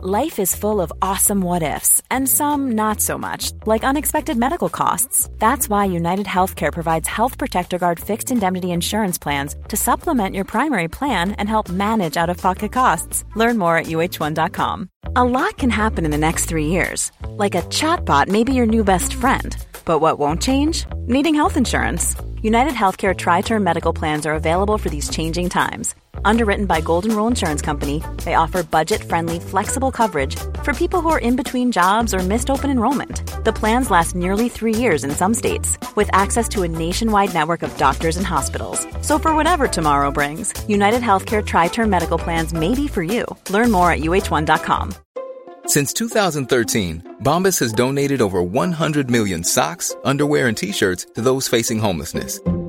Life is full of awesome what ifs, and some not so much, like unexpected medical costs. That's why United Healthcare provides Health Protector Guard fixed indemnity insurance plans to supplement your primary plan and help manage out of pocket costs. Learn more at uh1.com. A lot can happen in the next three years. Like a chatbot may be your new best friend. But what won't change? Needing health insurance. United Healthcare Tri Term Medical Plans are available for these changing times Underwritten by Golden Rule Insurance Company, they offer budget-friendly, flexible coverage for people who are in between jobs or missed open enrollment. The plans last nearly three years in some states, with access to a nationwide network of doctors and hospitals. So for whatever tomorrow brings, United Healthcare Tri-Term Medical Plans may be for you. Learn more at uh1.com. Since 2013, Bombas has donated over 100 million socks, underwear, and T-shirts to those facing homelessness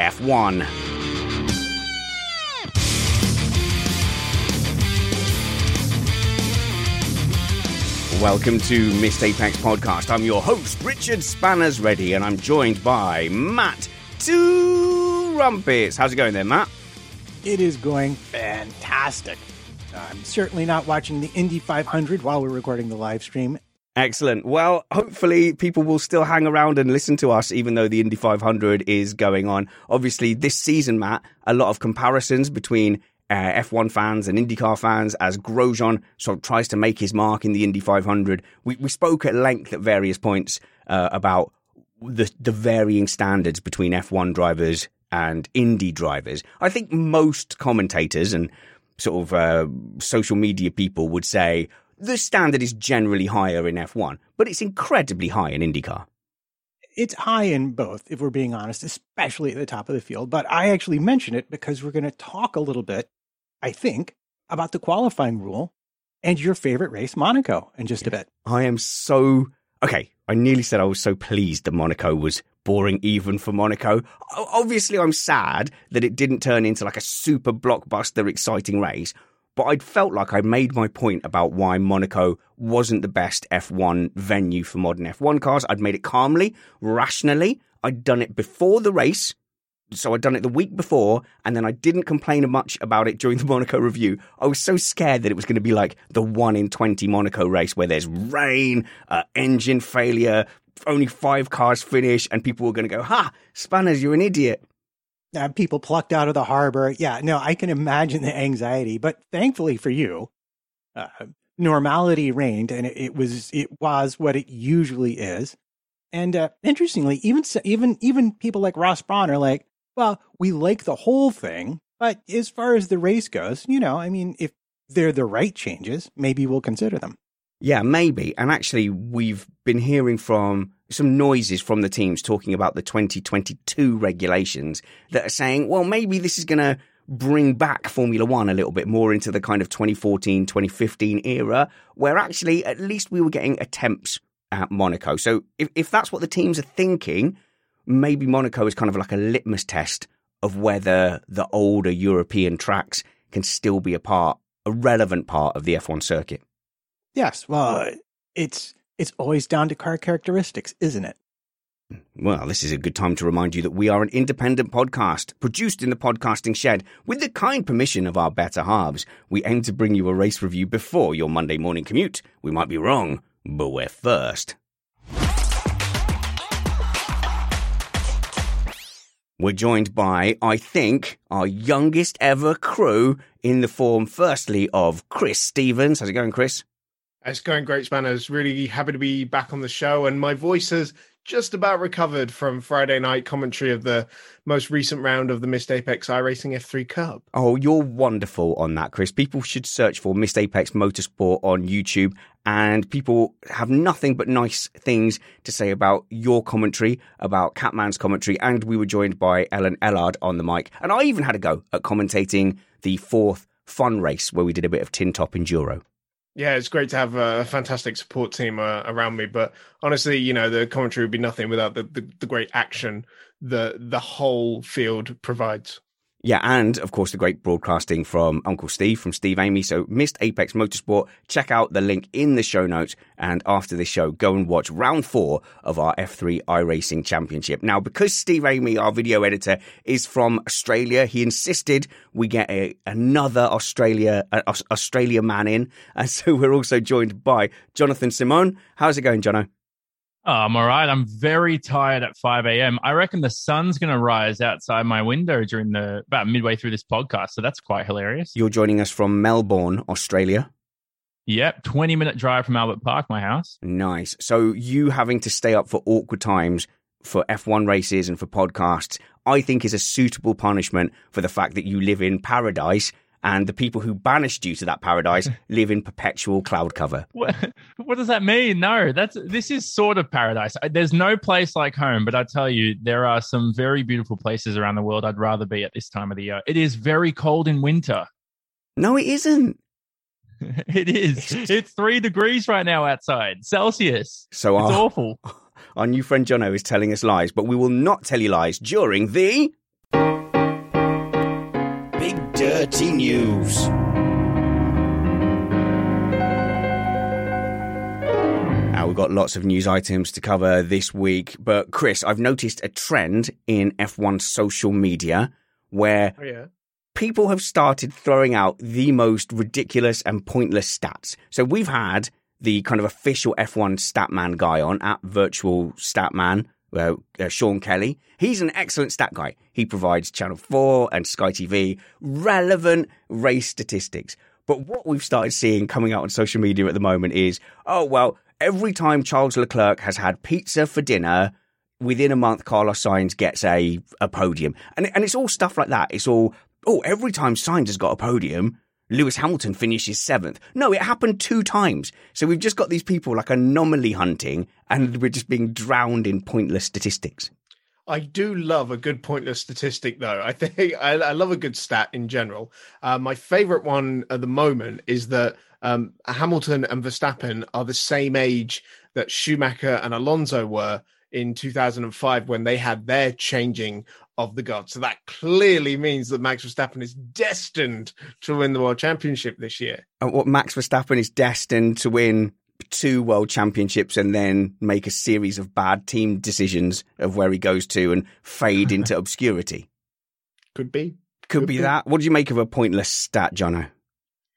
F1. Welcome to Missed Apex Podcast. I'm your host, Richard Spanners Ready, and I'm joined by Matt Two Trumpets. How's it going there, Matt? It is going fantastic. I'm certainly not watching the Indy 500 while we're recording the live stream, Excellent. Well, hopefully people will still hang around and listen to us, even though the Indy 500 is going on. Obviously, this season, Matt, a lot of comparisons between uh, F1 fans and IndyCar fans as Grosjean sort of tries to make his mark in the Indy 500. We, we spoke at length at various points uh, about the, the varying standards between F1 drivers and Indy drivers. I think most commentators and sort of uh, social media people would say, the standard is generally higher in F1, but it's incredibly high in IndyCar. It's high in both, if we're being honest, especially at the top of the field. But I actually mention it because we're going to talk a little bit, I think, about the qualifying rule and your favorite race, Monaco, in just a bit. I am so. Okay, I nearly said I was so pleased that Monaco was boring even for Monaco. Obviously, I'm sad that it didn't turn into like a super blockbuster, exciting race but I'd felt like I made my point about why Monaco wasn't the best F1 venue for modern F1 cars. I'd made it calmly, rationally. I'd done it before the race. So I'd done it the week before, and then I didn't complain much about it during the Monaco review. I was so scared that it was going to be like the 1 in 20 Monaco race where there's rain, uh, engine failure, only five cars finish, and people were going to go, Ha, Spanners, you're an idiot uh, people plucked out of the harbor. Yeah, no, I can imagine the anxiety, but thankfully for you, uh, normality reigned, and it, it, was it was what it usually is. And uh, interestingly, even even even people like Ross Brawn are like, well, we like the whole thing, but as far as the race goes, you know, I mean, if they're the right changes, maybe we'll consider them. Yeah, maybe. And actually, we've been hearing from some noises from the teams talking about the 2022 regulations that are saying, well, maybe this is going to bring back Formula One a little bit more into the kind of 2014, 2015 era, where actually at least we were getting attempts at Monaco. So if, if that's what the teams are thinking, maybe Monaco is kind of like a litmus test of whether the older European tracks can still be a part, a relevant part of the F1 circuit. Yes. Well, it's it's always down to car characteristics, isn't it? Mm, well, this is a good time to remind you that we are an independent podcast produced in the podcasting shed with the kind permission of our better halves. We aim to bring you a race review before your Monday morning commute. We might be wrong, but we're first. We're joined by, I think, our youngest ever crew in the form, firstly, of Chris Stevens. How's it going, Chris? It's going great, Spanners. Really happy to be back on the show, and my voice has just about recovered from Friday night commentary of the most recent round of the Missed Apex iRacing F3 Cup. Oh, you're wonderful on that, Chris. People should search for Missed Apex Motorsport on YouTube, and people have nothing but nice things to say about your commentary, about Catman's commentary, and we were joined by Ellen Ellard on the mic. And I even had a go at commentating the fourth fun race where we did a bit of tin top enduro. Yeah, it's great to have a fantastic support team uh, around me. But honestly, you know, the commentary would be nothing without the, the, the great action the the whole field provides. Yeah, and of course, the great broadcasting from Uncle Steve, from Steve Amy. So, missed Apex Motorsport. Check out the link in the show notes. And after this show, go and watch round four of our F3 iRacing Championship. Now, because Steve Amy, our video editor, is from Australia, he insisted we get a, another Australia Australia man in. And so, we're also joined by Jonathan Simone. How's it going, Jono? Oh, I'm all right. I'm very tired at 5 a.m. I reckon the sun's going to rise outside my window during the about midway through this podcast. So that's quite hilarious. You're joining us from Melbourne, Australia. Yep, 20 minute drive from Albert Park, my house. Nice. So you having to stay up for awkward times for F1 races and for podcasts, I think is a suitable punishment for the fact that you live in paradise and the people who banished you to that paradise live in perpetual cloud cover. What, what, does that mean? No, that's this is sort of paradise. There's no place like home, but I tell you, there are some very beautiful places around the world I'd rather be at this time of the year. It is very cold in winter. No, it isn't. it is. It's three degrees right now outside Celsius. So it's our, awful. Our new friend Jono is telling us lies, but we will not tell you lies during the Dirty News. Now, we've got lots of news items to cover this week, but Chris, I've noticed a trend in F1 social media where oh, yeah. people have started throwing out the most ridiculous and pointless stats. So we've had the kind of official F1 statman guy on at Virtual Statman uh, uh, Sean Kelly. He's an excellent stat guy. He provides Channel 4 and Sky TV relevant race statistics. But what we've started seeing coming out on social media at the moment is, oh, well, every time Charles Leclerc has had pizza for dinner, within a month, Carlos Sainz gets a, a podium. And, and it's all stuff like that. It's all, oh, every time Sainz has got a podium, Lewis Hamilton finishes seventh. No, it happened two times. So we've just got these people like anomaly hunting and we're just being drowned in pointless statistics. I do love a good pointless statistic, though. I think I, I love a good stat in general. Uh, my favorite one at the moment is that um, Hamilton and Verstappen are the same age that Schumacher and Alonso were in 2005 when they had their changing of the gods. So that clearly means that Max Verstappen is destined to win the World Championship this year. And what Max Verstappen is destined to win two world championships and then make a series of bad team decisions of where he goes to and fade into obscurity. Could be. Could, Could be, be, that. What do you make of a pointless stat, Jono?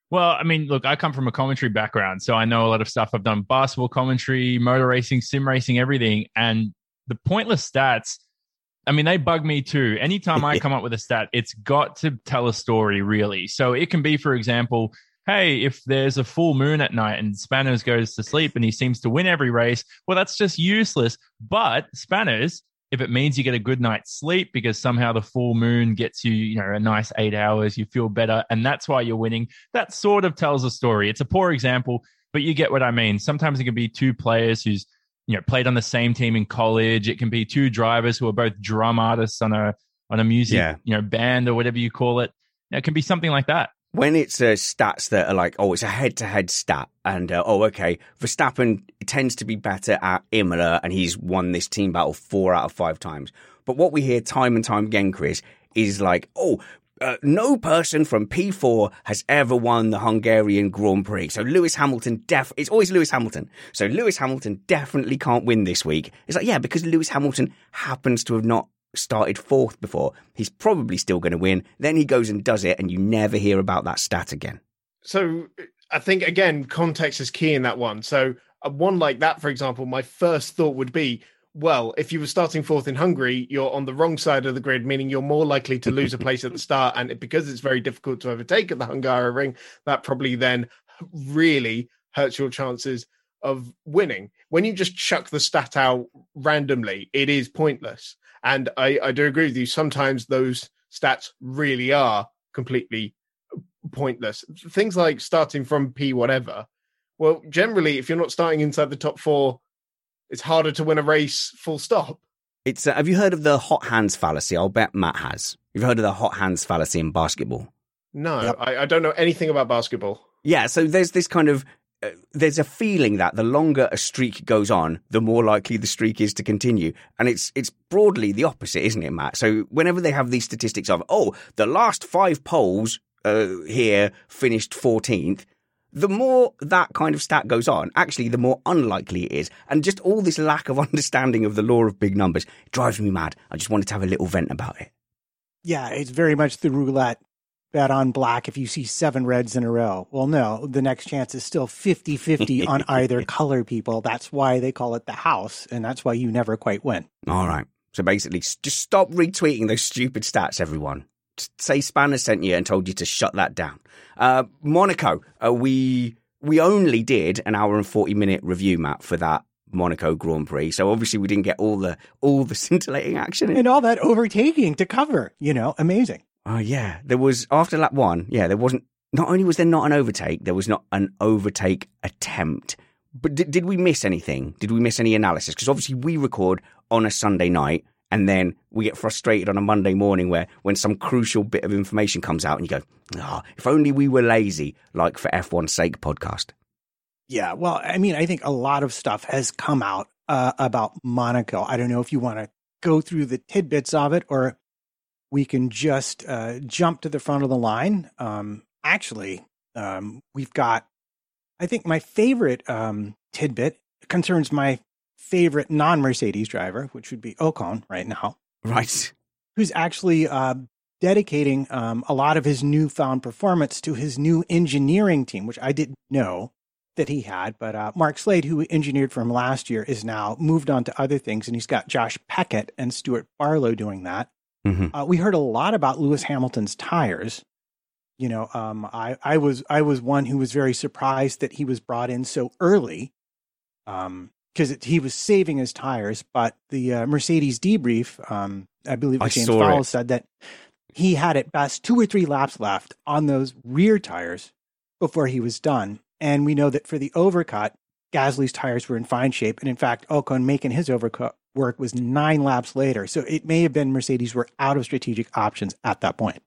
Well, I mean, look, I come from a commentary background, so I know a lot of stuff. I've done basketball commentary, motor racing, sim racing, everything. And the pointless stats, I mean, they bug me too. Anytime I come up with a stat, it's got to tell a story, really. So it can be, for example, hey, if there's a full moon at night and Spanners goes to sleep and he seems to win every race, well, that's just useless. But Spanners if it means you get a good night's sleep because somehow the full moon gets you, you know, a nice eight hours, you feel better, and that's why you're winning, that sort of tells a story. It's a poor example, but you get what I mean. Sometimes it can be two players who's, you know, played on the same team in college. It can be two drivers who are both drum artists on a on a music, yeah. you know, band or whatever you call it. It can be something like that when it's uh, stats that are like, oh, it's a head to head stat, and uh, oh, okay, Verstappen tends to be better at Imola, and he's won this team battle four out of five times. But what we hear time and time again, Chris, is like, oh, uh, no person from P4 has ever won the Hungarian Grand Prix. So Lewis Hamilton def it's always Lewis Hamilton. So Lewis Hamilton definitely can't win this week. It's like, yeah, because Lewis Hamilton happens to have not started fourth before. He's probably still going to win. Then he goes and does it, and you never hear about that stat again. So I think, again, context is key in that one. So, uh, one like that, for example, my first thought would be well, if you were starting fourth in Hungary, you're on the wrong side of the grid, meaning you're more likely to lose a place at the start. And because it's very difficult to overtake at the Hungaroring, that probably then really hurts your chances of winning. When you just chuck the stat out randomly, it is pointless. And I, I do agree with you. Sometimes those stats really are completely pointless. Things like starting from P whatever. Well, generally, if you're not starting inside the top four, it's harder to win a race. Full stop. It's. Uh, have you heard of the hot hands fallacy? I'll bet Matt has. You've heard of the hot hands fallacy in basketball? No, yep. I, I don't know anything about basketball. Yeah, so there's this kind of uh, there's a feeling that the longer a streak goes on, the more likely the streak is to continue. And it's it's broadly the opposite, isn't it, Matt? So whenever they have these statistics of, oh, the last five polls uh, here finished 14th, the more that kind of stat goes on, actually, the more unlikely it is. And just all this lack of understanding of the law of big numbers drives me mad. I just wanted to have a little vent about it. Yeah, it's very much the roulette bet on black if you see seven reds in a row. Well, no, the next chance is still 50 50 on either color, people. That's why they call it the house, and that's why you never quite win. All right. So basically, just stop retweeting those stupid stats, everyone. Say Spanner sent you and told you to shut that down. Uh, Monaco, uh, we we only did an hour and 40 minute review, Matt, for that Monaco Grand Prix. So obviously we didn't get all the all the scintillating action and all that overtaking to cover. You know, amazing. Oh yeah, there was after lap one. Yeah, there wasn't. Not only was there not an overtake, there was not an overtake attempt. But did, did we miss anything? Did we miss any analysis? Because obviously we record on a Sunday night, and then we get frustrated on a Monday morning where when some crucial bit of information comes out, and you go, "Ah, oh, if only we were lazy." Like for F1's sake, podcast. Yeah, well, I mean, I think a lot of stuff has come out uh, about Monaco. I don't know if you want to go through the tidbits of it or we can just uh, jump to the front of the line. Um, actually, um, we've got, I think, my favorite um, tidbit concerns my favorite non Mercedes driver, which would be Ocon right now. Right. Who's actually uh, dedicating um, a lot of his newfound performance to his new engineering team, which I didn't know that he had. But uh, Mark Slade, who engineered for him last year, is now moved on to other things, and he's got Josh Peckett and Stuart Barlow doing that. Mm-hmm. Uh, we heard a lot about Lewis Hamilton's tires. You know, um, I, I was I was one who was very surprised that he was brought in so early, because he was saving his tires. But the uh, Mercedes debrief, um, I believe I James Vowles said that he had at best two or three laps left on those rear tires before he was done. And we know that for the overcut, Gasly's tires were in fine shape. And in fact, Ocon making his overcut work was nine laps later. So it may have been Mercedes were out of strategic options at that point.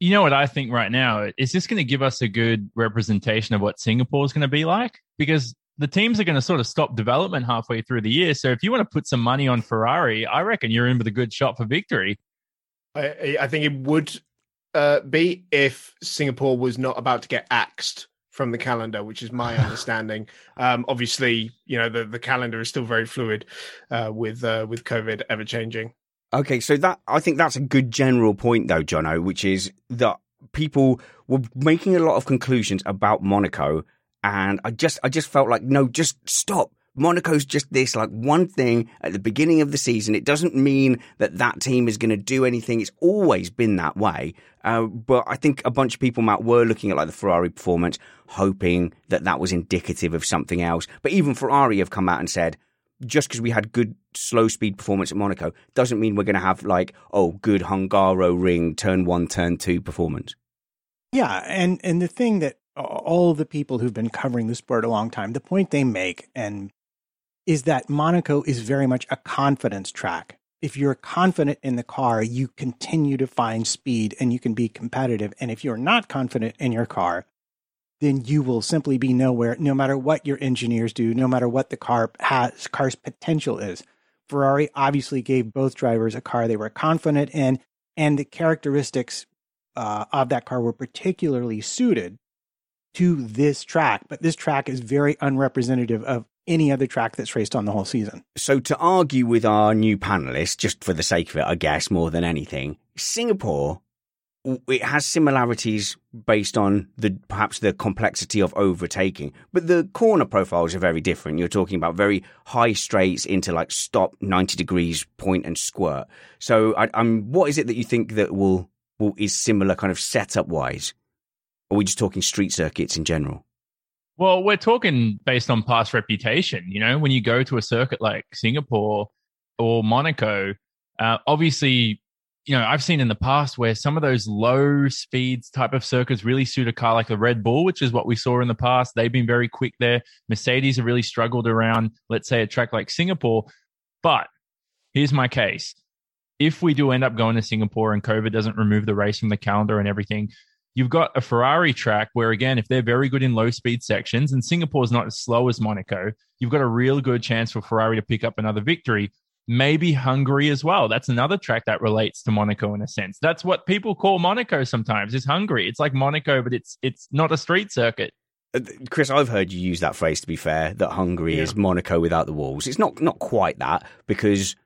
You know what I think right now? Is this going to give us a good representation of what Singapore is going to be like? Because the teams are going to sort of stop development halfway through the year. So if you want to put some money on Ferrari, I reckon you're in with a good shot for victory. I, I think it would uh, be if Singapore was not about to get axed from the calendar, which is my understanding. Um, obviously, you know the, the calendar is still very fluid uh, with uh, with COVID ever changing. Okay, so that I think that's a good general point, though, Jono, which is that people were making a lot of conclusions about Monaco, and I just I just felt like no, just stop. Monaco's just this like one thing at the beginning of the season. It doesn't mean that that team is going to do anything. It's always been that way. Uh, but I think a bunch of people, Matt, were looking at like the Ferrari performance, hoping that that was indicative of something else. But even Ferrari have come out and said, just because we had good slow speed performance at Monaco doesn't mean we're going to have like, oh, good Hungaroring turn one, turn two performance. Yeah. And, and the thing that all the people who've been covering the sport a long time, the point they make, and is that Monaco is very much a confidence track. If you're confident in the car, you continue to find speed and you can be competitive. And if you're not confident in your car, then you will simply be nowhere, no matter what your engineers do, no matter what the car has, car's potential is. Ferrari obviously gave both drivers a car they were confident in, and the characteristics uh, of that car were particularly suited to this track. But this track is very unrepresentative of any other track that's raced on the whole season. So, to argue with our new panelists, just for the sake of it, I guess, more than anything, Singapore, it has similarities based on the perhaps the complexity of overtaking, but the corner profiles are very different. You're talking about very high straights into like stop 90 degrees point and squirt. So, I, am what is it that you think that will, will is similar kind of setup wise? Or are we just talking street circuits in general? Well, we're talking based on past reputation. You know, when you go to a circuit like Singapore or Monaco, uh, obviously, you know, I've seen in the past where some of those low speeds type of circuits really suit a car like the Red Bull, which is what we saw in the past. They've been very quick there. Mercedes have really struggled around, let's say, a track like Singapore. But here's my case. If we do end up going to Singapore and COVID doesn't remove the race from the calendar and everything, You've got a Ferrari track where, again, if they're very good in low speed sections and Singapore's not as slow as Monaco, you've got a real good chance for Ferrari to pick up another victory. Maybe Hungary as well. That's another track that relates to Monaco in a sense. That's what people call Monaco sometimes is Hungary. It's like Monaco, but it's it's not a street circuit. Uh, Chris, I've heard you use that phrase. To be fair, that Hungary Yeah. is Monaco without the walls. It's not not quite that because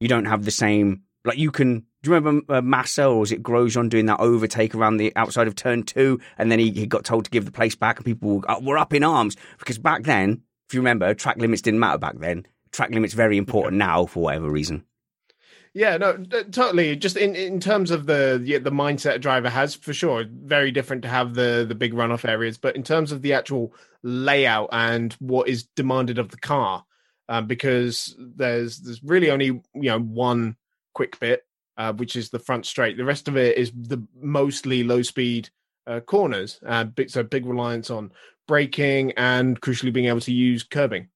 you don't have the same. Like you can. Do you remember uh, Massa or was it Grosjean doing that overtake around the outside of turn two, and then he, he got told to give the place back, and people were, uh, were up in arms because back then, if you remember, track limits didn't matter back then. Track limits very important now for whatever reason. Yeah, no, totally. Just in, in terms of the, the the mindset a driver has, for sure, very different to have the the big runoff areas. But in terms of the actual layout and what is demanded of the car, um, because there's there's really only you know one quick bit, uh, which is the front straight. The rest of it is the mostly low speed uh, corners, uh, big, so big reliance on braking and crucially being able to use curbing.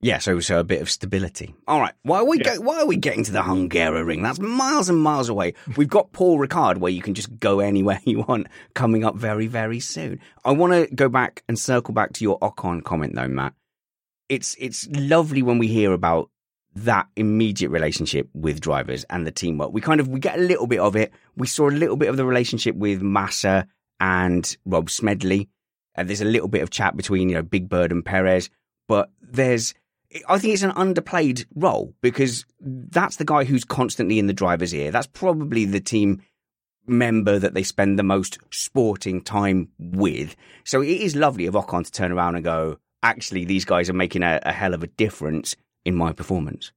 Yeah, so so a bit of stability. All right, why are we Yeah. go, why are we getting to the Hungaroring? That's miles and miles away. We've got Paul Ricard, where you can just go anywhere you want, coming up very very soon. I want to go back and circle back to your Ocon comment though, Matt. It's it's lovely when we hear about that immediate relationship with drivers and the teamwork. We kind of we get a little bit of it. We saw a little bit of the relationship with Massa and Rob Smedley. And there's a little bit of chat between you know Big Bird and Perez, but there's I think it's an underplayed role because that's the guy who's constantly in the driver's ear. That's probably the team member that they spend the most sporting time with. So it is lovely of Ocon to turn around and go, actually, these guys are making a, a hell of a difference in my performance.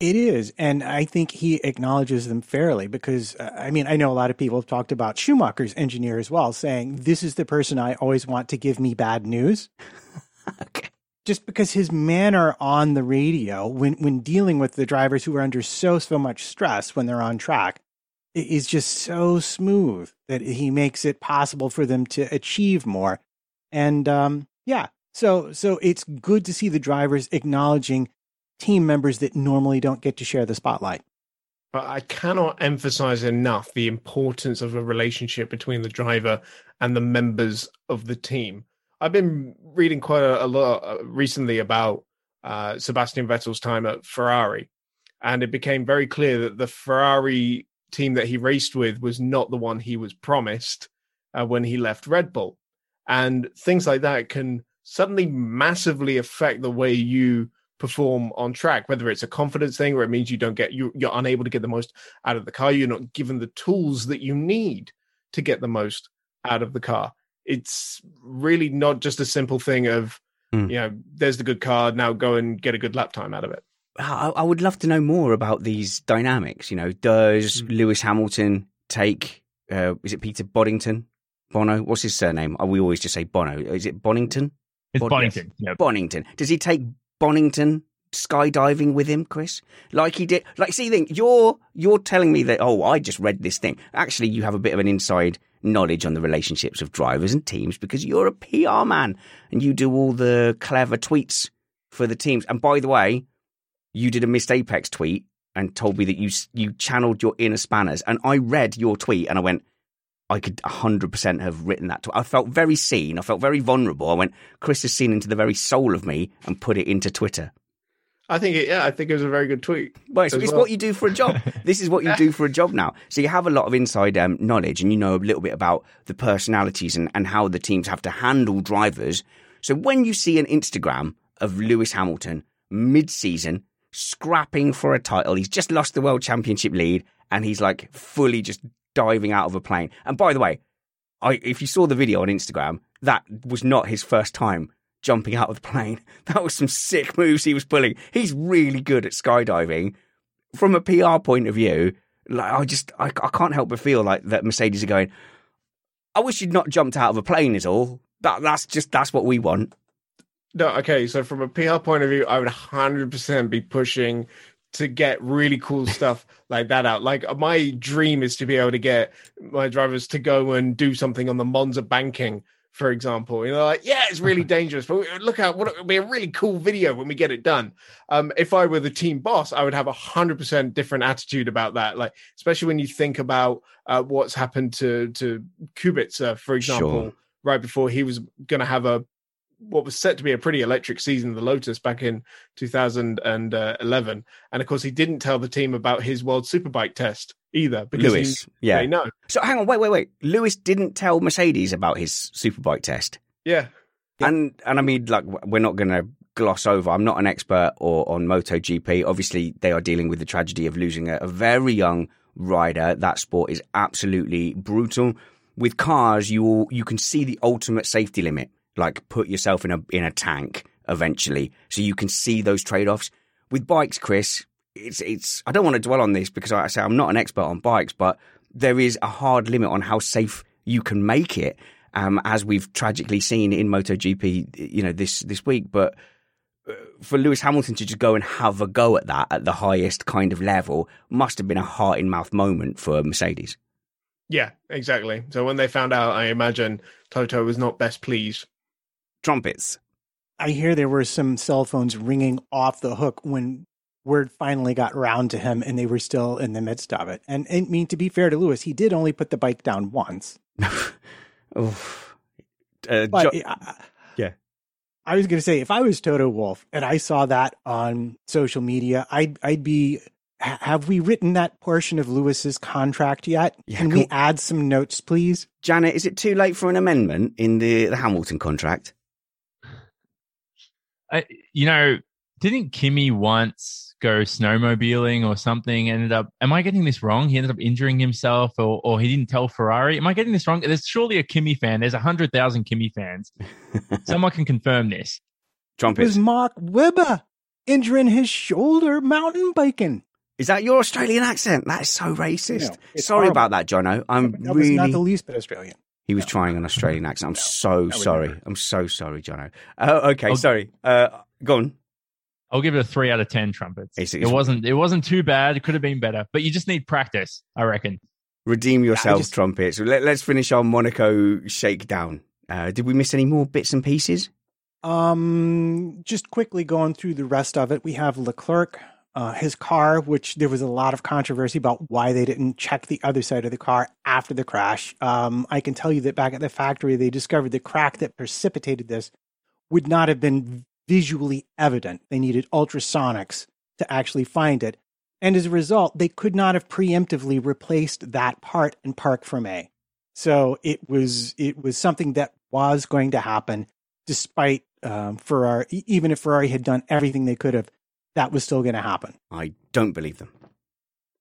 It is. And I think he acknowledges them fairly because, uh, I mean, I know a lot of people have talked about Schumacher's engineer as well, saying, This is the person I always want to give me bad news. Okay. Just because his manner on the radio, when, when dealing with the drivers who are under so, so much stress when they're on track, is just so smooth that he makes it possible for them to achieve more. And um, yeah, so so it's good to see the drivers acknowledging team members that normally don't get to share the spotlight. But I cannot emphasize enough the importance of a relationship between the driver and the members of the team. I've been reading quite a, a lot uh, recently about uh, Sebastian Vettel's time at Ferrari, and it became very clear that the Ferrari team that he raced with was not the one he was promised uh, when he left Red Bull. And things like that can suddenly massively affect the way you perform on track, whether it's a confidence thing or it means you don't get you you're unable to get the most out of the car. You're not given the tools that you need to get the most out of the car. It's really not just a simple thing of Hmm. you know, there's the good car, now go and get a good lap time out of it. I, I would love to know more about these dynamics. You know, does Lewis Hamilton take? Uh, is it Peter Boddington? Bono? What's his surname? Oh, we always just say Bono. Is it Bonnington? It's Bod- Bonnington. Yeah. Bonnington. Does he take Bonnington skydiving with him, Chris? Like he did. Like, see, think you're you're telling me that. Oh, I just read this thing. Actually, you have a bit of an inside knowledge on the relationships of drivers and teams because you're a PR man and you do all the clever tweets for the teams. And by the way, you did a missed apex tweet and told me that you you channeled your inner spanners. And I read your tweet and I went. I could 100% have written that. To, I felt very seen. I felt very vulnerable. I went, Chris has seen into the very soul of me and put it into Twitter. I think it, yeah, I think it was a very good tweet. Well, it's, it's well. what you do for a job. this is what you do for a job now. So you have a lot of inside um, knowledge and you know a little bit about the personalities and, and how the teams have to handle drivers. So when you see an Instagram of Lewis Hamilton mid season scrapping for a title, he's just lost the world championship lead and he's like fully just diving out of a plane. And by the way, I, if you saw the video on Instagram, that was not his first time jumping out of the plane. That was some sick moves he was pulling. He's really good at skydiving. From a PR point of view, like I just I, I can't help but feel like that Mercedes are going. I wish you'd not jumped out of a plane. Is all. That that's just that's what we want. No, okay. So from a PR point of view, I would 100% be pushing to get really cool stuff like that out. Like my dream is to be able to get my drivers to go and do something on the Monza banking for example. You know, like, yeah, it's really dangerous, but look out, what it would be a really cool video when we get it done. Um, if I were the team boss, I would have a hundred percent different attitude about that. Like, especially when you think about uh, what's happened to to Kubica, for example, Sure. right before he was going to have a what was set to be a pretty electric season, of the Lotus back in 2011, and of course he didn't tell the team about his World Superbike test either because Lewis, he, yeah. they know, So hang on, wait, wait, wait. Lewis didn't tell Mercedes about his superbike test. yeah. And and I mean, like, we're not going to gloss over. I'm not an expert or on MotoGP. Obviously, they are dealing with the tragedy of losing a, a very young rider. That sport is absolutely brutal. With cars, you all, you can see the ultimate safety limit. Like, put yourself in a in a tank eventually, so you can see those trade offs. With bikes, Chris, it's it's. I don't want to dwell on this because I say I'm not an expert on bikes, but there is a hard limit on how safe you can make it um, as we've tragically seen in MotoGP, you know, this this week. But uh, for Lewis Hamilton to just go and have a go at that at the highest kind of level must have been a heart in mouth moment for Mercedes. Yeah, exactly. So when they found out, I imagine Toto was not best pleased. Trumpets. I hear there were some cell phones ringing off the hook when word finally got round to him and they were still in the midst of it. And I mean, to be fair to Lewis, he did only put the bike down once. Oof. Uh, But Jo- I- yeah. I was going to say, if I was Toto Wolff and I saw that on social media, I'd, I'd be, have we written that portion of Lewis's contract yet? Yeah, Can we add some notes, please? Janet, is it too late for an amendment in the, the Hamilton contract? I, you know, didn't Kimi once go snowmobiling or something? Ended up, am I getting this wrong? He ended up injuring himself, or or he didn't tell Ferrari. Am I getting this wrong? There's surely a Kimi fan. There's a hundred thousand Kimi fans. Someone can confirm this. It was Mark Webber injuring his shoulder mountain biking. Is that your Australian accent? That is so racist. No, it's Sorry horrible. about that, Jono. I'm That was really. not the least bit Australian. He was trying an Australian accent. I'm so would sorry. never. I'm so sorry, Jono. Uh, okay, Oh. sorry. Uh, go on. I'll give it a three out of ten trumpets. It's- it wasn't it wasn't too bad. It could have been better, but you just need practice, I reckon. Redeem yourself, just- trumpets. Let, us finish our Monaco shakedown. Uh, did we miss any more bits and pieces? Um, just quickly going through the rest of it, we have Leclerc, uh, his car, which there was a lot of controversy about why they didn't check the other side of the car after the crash. Um, I can tell you that back at the factory, they discovered the crack that precipitated this would not have been visually evident. They needed ultrasonics to actually find it. And as a result, they could not have preemptively replaced that part in Parc Fermé. So it was it was something that was going to happen, despite um, Ferrari. Even if Ferrari had done everything they could have, that was still going to happen. I don't believe them.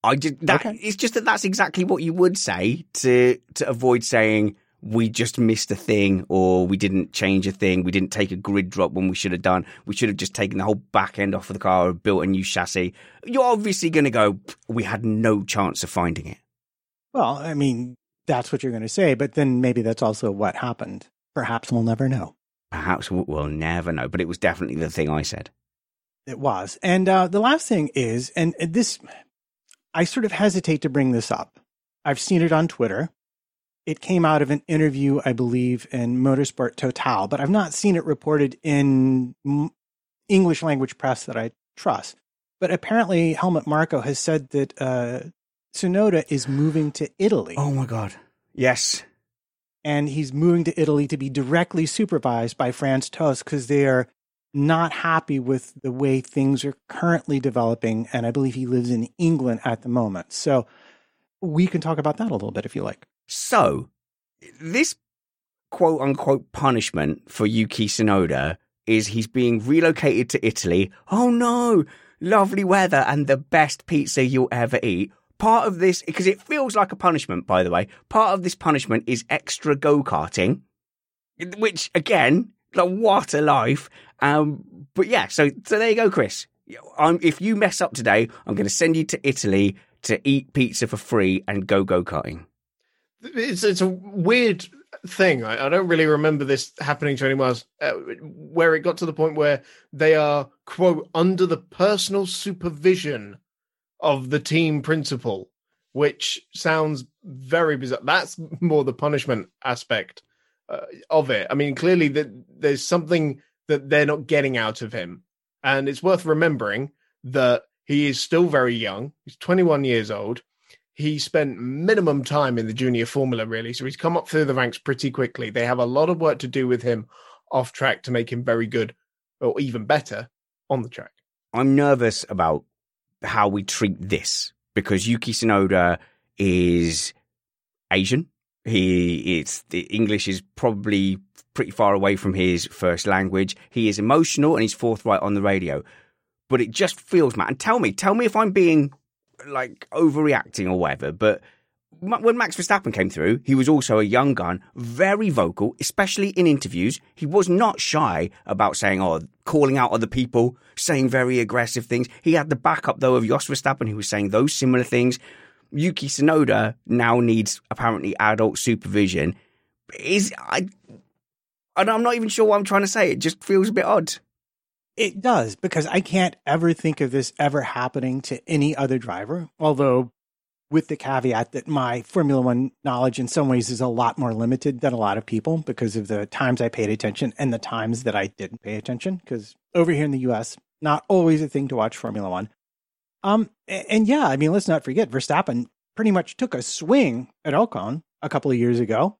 I did that. Okay. It's just that that's exactly what you would say to to avoid saying we just missed a thing or we didn't change a thing. We didn't take a grid drop when we should have done. We should have just taken the whole back end off of the car or built a new chassis. You're obviously going to go. We had no chance of finding it. Well, I mean, that's what you're going to say, but then maybe that's also what happened. Perhaps we'll never know. Perhaps we'll, we'll never know. But it was definitely the thing I said. It was. And uh, the last thing is, and this, I sort of hesitate to bring this up. I've seen it on Twitter. It came out of an interview, I believe, in Motorsport Total, but I've not seen it reported in English language press that I trust. But apparently, Helmut Marko has said that uh, Tsunoda is moving to Italy. Oh my god! Yes, and he's moving to Italy to be directly supervised by Franz Tost because they are not happy with the way things are currently developing. And I believe he lives in England at the moment. So we can talk about that a little bit if you like. So, this quote unquote punishment for Yuki Tsunoda is he's being relocated to Italy. Oh no, lovely weather and the best pizza you'll ever eat. Part of this, because it feels like a punishment, by the way, part of this punishment is extra go karting, which again, like what a life. Um, but yeah, so so there you go, Chris. I'm, if you mess up today, I'm going to send you to Italy to eat pizza for free and go go karting. It's it's a weird thing. I, I don't really remember this happening to anyone else, uh, where it got to the point where they are quote under the personal supervision of the team principal, which sounds very bizarre. That's more the punishment aspect uh, of it. I mean, clearly that there's something that they're not getting out of him, and it's worth remembering that he is still very young. He's 21 years old. He spent minimum time in the junior formula, really. So he's come up through the ranks pretty quickly. They have a lot of work to do with him off track to make him very good or even better on the track. I'm nervous about how we treat this because Yuki Tsunoda is Asian. He it's the English is probably pretty far away from his first language. He is emotional and he's forthright on the radio. But it just feels, man. And tell me, tell me if I'm being like overreacting or whatever. But when Max Verstappen came through, he was also a young gun, very vocal, especially in interviews. He was not shy about saying, oh, calling out other people, saying very aggressive things. He had the backup, though, of Jos Verstappen, who was saying those similar things. Yuki Tsunoda now needs apparently adult supervision. Is I, and I'm not even sure what I'm trying to say. It just feels a bit odd. It does because I can't ever think of this ever happening to any other driver. Although, with the caveat that my Formula One knowledge in some ways is a lot more limited than a lot of people because of the times I paid attention and the times that I didn't pay attention. Because over here in the US, not always a thing to watch Formula One. Um, and yeah, I mean, let's not forget Verstappen pretty much took a swing at Ocon a couple of years ago,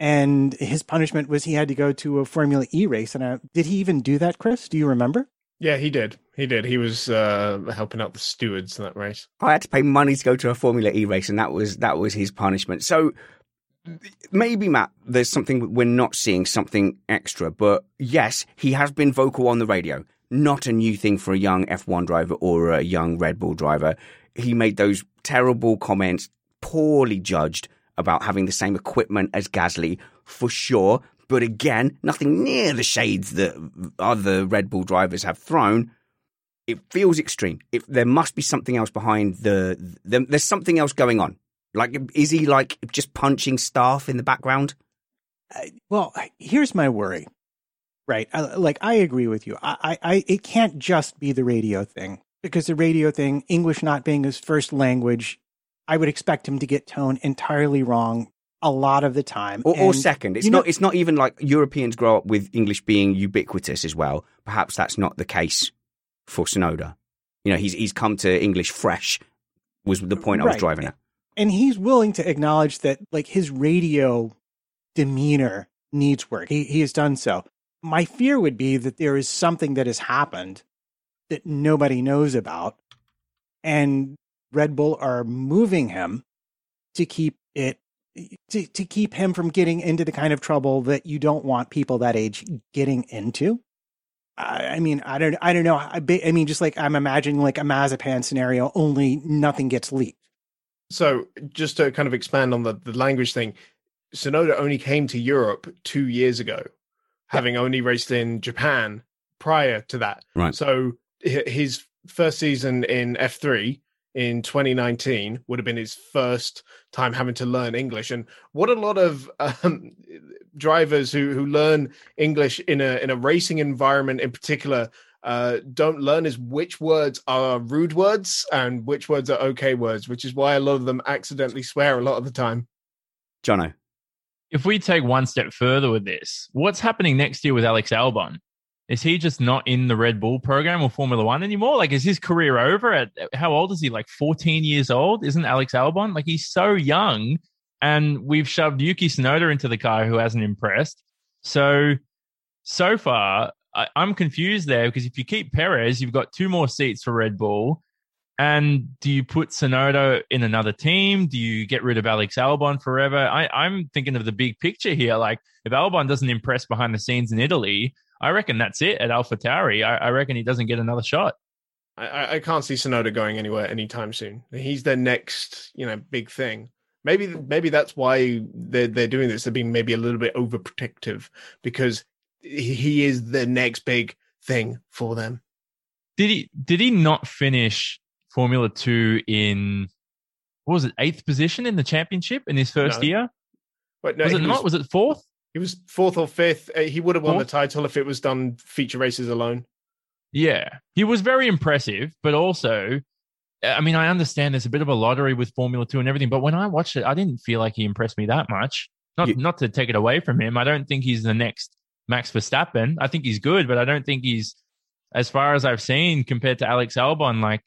and his punishment was he had to go to a Formula E race. And uh, did he even do that, Chris? Do you remember? Yeah, he did. He did. He was uh, helping out the stewards in that race. I had to pay money to go to a Formula E race, and that was that was his punishment. So maybe Matt, there's something we're not seeing, something extra. But yes, he has been vocal on the radio not a new thing for a young F1 driver or a young Red Bull driver. He made those terrible comments, poorly judged about having the same equipment as Gasly, for sure. But again, nothing near the shades that other Red Bull drivers have thrown. It feels extreme. If there must be something else behind the, the there's something else going on. Like, is he like just punching staff in the background? Uh, well, here's my worry. Right. I, like I agree with you. I, I, it can't just be the radio thing because the radio thing, English not being his first language, I would expect him to get tone entirely wrong a lot of the time. Or, or second, it's not. Know, it's not even like Europeans grow up with English being ubiquitous as well. Perhaps that's not the case for Tsunoda. You know, he's he's come to English fresh. Was the point right. I was driving at. And he's willing to acknowledge that, like his radio demeanor needs work. He he has done so my fear would be that there is something that has happened that nobody knows about and Red Bull are moving him to keep it to, to keep him from getting into the kind of trouble that you don't want people that age getting into. I, I mean, I don't, I don't know. I, I mean, just like I'm imagining like a Mazepin scenario, only nothing gets leaked. So, just to kind of expand on the, the language thing, Tsunoda only came to Europe two years ago having only raced in Japan prior to that. Right. So his first season in F3 in 2019 would have been his first time having to learn English. And what a lot of um, drivers who who learn English in a in a racing environment in particular uh, don't learn is which words are rude words and which words are okay words, which is why a lot of them accidentally swear a lot of the time. Jono if we take one step further with this, what's happening next year with Alex Albon? Is he just not in the Red Bull program or Formula One anymore? Like, is his career over? At how old is he? Like 14 years old? Isn't Alex Albon? Like, he's so young, and we've shoved Yuki Tsunoda into the car who hasn't impressed. So, so far, I, I'm confused there because if you keep Perez, you've got two more seats for Red Bull. And do you put Tsunoda in another team? Do you get rid of Alex Albon forever? I, am thinking of the big picture here. Like, if Albon doesn't impress behind the scenes in Italy, I reckon that's it at AlphaTauri. I, I reckon he doesn't get another shot. I, I can't see Tsunoda going anywhere anytime soon. He's their next, you know, big thing. Maybe maybe that's why they're they're doing this. They're being maybe a little bit overprotective because he is the next big thing for them. Did he did he not finish Formula Two in what was it eighth position in the championship in his first no. year? Wait, no, was it not? Was, it fourth? He was fourth or fifth. Uh, he would have won fourth? the title if it was done feature races alone. Yeah, he was very impressive, but also, I mean, I understand there's a bit of a lottery with Formula Two and everything, but when I watched it, I didn't feel like he impressed me that much. Not You- not to take it away from him. I don't think he's the next Max Verstappen. I think he's good, but I don't think he's as far as I've seen compared to Alex Albon. Like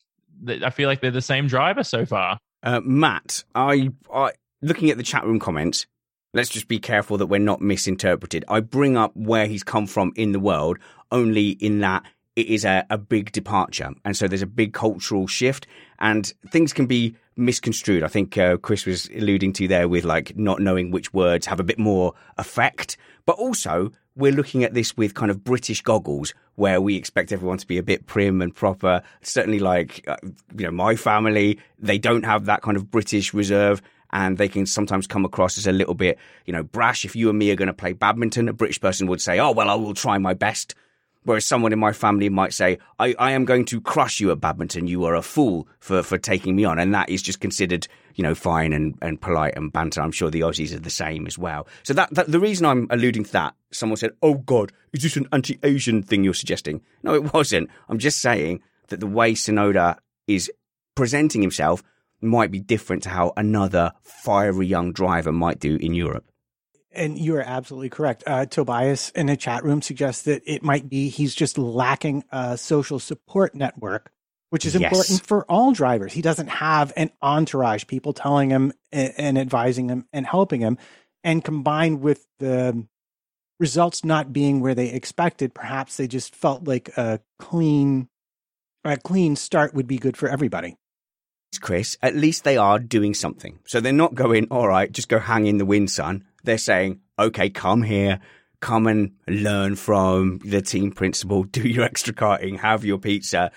I feel like they're the same driver so far. Uh, Matt, I, I looking at the chat room comments. Let's just be careful that we're not misinterpreted. I bring up where he's come from in the world only in that it is a, a big departure, and so there's a big cultural shift, and things can be misconstrued. I think uh, Chris was alluding to there with like not knowing which words have a bit more effect, but also we're looking at this with kind of British goggles, where we expect everyone to be a bit prim and proper. Certainly, like uh, you know, my family, they don't have that kind of British reserve, and they can sometimes come across as a little bit, you know, brash. If you and me are going to play badminton, a British person would say, "Oh well, I will try my best." Whereas someone in my family might say, I, I am going to crush you at badminton. You are a fool for, for taking me on. And that is just considered, you know, fine and, and polite and banter. I'm sure the Aussies are the same as well. So that, that the reason I'm alluding to that, someone said, Oh God, is this an anti-Asian thing you're suggesting? No, it wasn't. I'm just saying that the way Tsunoda is presenting himself might be different to how another fiery young driver might do in Europe. And you are absolutely correct. Uh, Tobias in a chat room suggests that it might be he's just lacking a social support network, which is Yes. important for all drivers. He doesn't have an entourage, people telling him and, and advising him and helping him. And combined with the results not being where they expected, perhaps they just felt like a clean, a clean start would be good for everybody. Chris, at least they are doing something. So they're not going, all right, just go hang in the wind, son. They're saying, okay, come here, come and learn from the team principal, do your extra karting, have your pizza.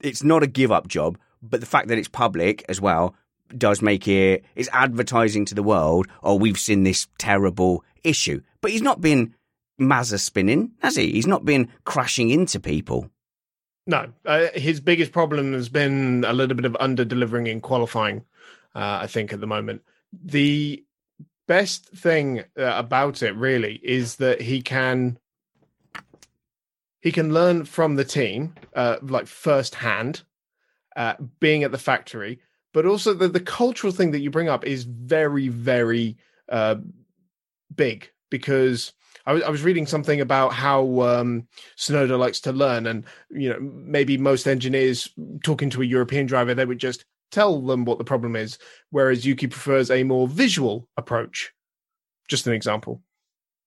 It's not a give up job, but the fact that it's public as well does make it, it's advertising to the world, oh, we've seen this terrible issue. But he's not been Mazza spinning, has he? He's not been crashing into people. No, uh, his biggest problem has been a little bit of under delivering in qualifying. Uh, I think at the moment, the best thing uh, about it really is that he can he can learn from the team, uh, like firsthand, uh, being at the factory. But also the the cultural thing that you bring up is very very uh, big because I was I was reading something about how um, Tsunoda likes to learn, and you know maybe most engineers talking to a European driver they would just tell them what the problem is, whereas Yuki prefers a more visual approach. Just an example.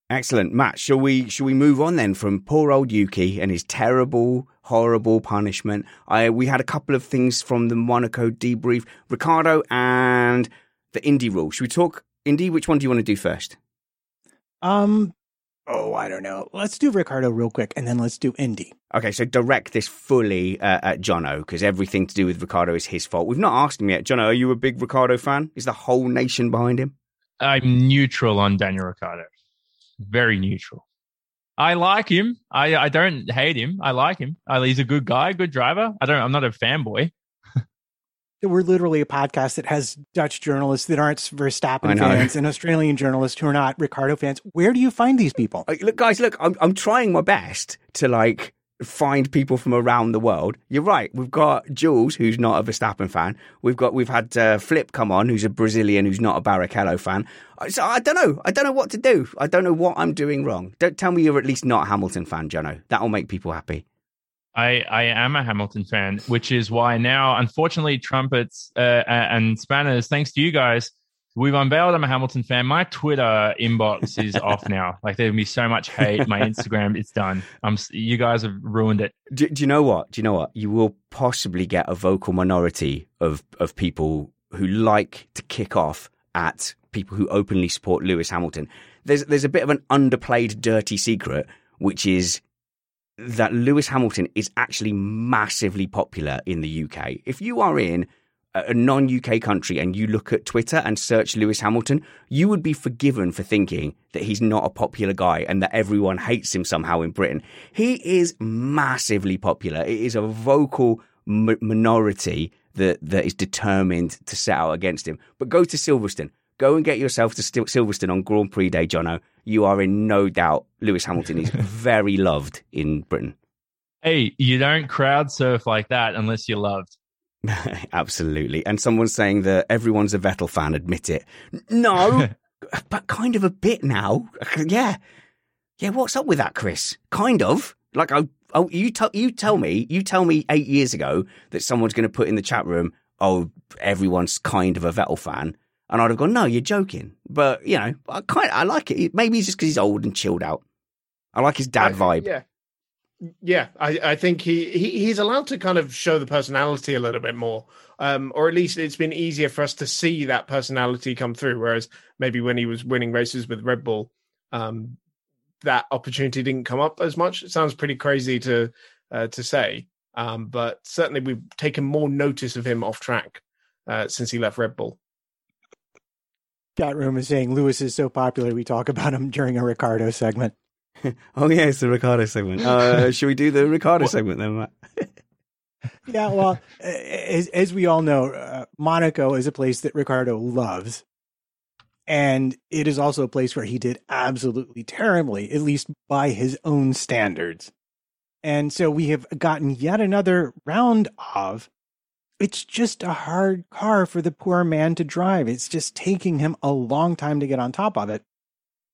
Excellent, Matt. Shall we shall we move on then from poor old Yuki and his terrible, horrible punishment? I we had a couple of things from the Monaco debrief, Ricciardo and the Indy rule. Should we talk Indy? Which one do you want to do first? Um, oh, I don't know. Let's do Ricciardo real quick, and then let's do Indy. Okay, so direct this fully uh, at Jono because everything to do with Ricciardo is his fault. We've not asked him yet. Jono, are you a big Ricciardo fan? Is the whole nation behind him? I'm neutral on Daniel Ricciardo. Very neutral. I like him. I I don't hate him. I like him. Uh, he's a good guy, good driver. I don't. I'm not a fanboy. We're literally a podcast that has Dutch journalists that aren't Verstappen fans and Australian journalists who are not Ricciardo fans. Where do you find these people? Look, guys, look, I'm I'm trying my best to like find people from around the world. You're right. We've got Jules, who's not a Verstappen fan. We've got we've had uh, Flip come on, who's a Brazilian, who's not a Barrichello fan. Uh, So I don't know. I don't know what to do. I don't know what I'm doing wrong. Don't tell me you're at least not a Hamilton fan, Jono. That'll make people happy. I, I am a Hamilton fan, which is why now, unfortunately, trumpets uh, and spanners, thanks to you guys, we've unveiled I'm a Hamilton fan. My Twitter inbox is off now. Like there'll be so much hate. My Instagram, it's done. I'm. You guys have ruined it. Do, do you know what? Do you know what? You will possibly get a vocal minority of of people who like to kick off at people who openly support Lewis Hamilton. There's there's a bit of an underplayed dirty secret, which is that Lewis Hamilton is actually massively popular in the UK. If you are in a a non-UK country and you look at Twitter and search Lewis Hamilton, you would be forgiven for thinking that he's not a popular guy and that everyone hates him somehow in Britain. He is massively popular. It is a vocal m- minority that that is determined to set out against him. But go to Silverstone. Go and get yourself to Sil- Silverstone on Grand Prix Day, Jono. You are in no doubt. Lewis Hamilton is very loved in Britain. Hey, you don't crowd surf like that unless you're loved. Absolutely. And someone's saying that everyone's a Vettel fan, admit it. No, but kind of a bit now. Yeah, yeah. What's up with that, Chris? Kind of like I. Oh, you tell you tell me. You tell me eight years ago that someone's going to put in the chat room. Oh, everyone's kind of a Vettel fan, and I'd have gone, no, you're joking. But you know, I kind I like it. Maybe it's just because he's old and chilled out. I like his dad I- vibe. Yeah. Yeah, I, I think he, he he's allowed to kind of show the personality a little bit more, um, or at least it's been easier for us to see that personality come through. Whereas maybe when he was winning races with Red Bull, um, that opportunity didn't come up as much. It sounds pretty crazy to uh, to say, um, but certainly we've taken more notice of him off track uh, since he left Red Bull. Chat room is saying Lewis is so popular we talk about him during a Ricciardo segment. Oh yeah, it's the Ricciardo segment. Uh, should we do the Ricciardo segment then, Matt? Yeah, well, as, as we all know, uh, Monaco is a place that Ricciardo loves. And it is also a place where he did absolutely terribly, at least by his own standards. And so we have gotten yet another round of it's just a hard car for the poor man to drive. It's just taking him a long time to get on top of it.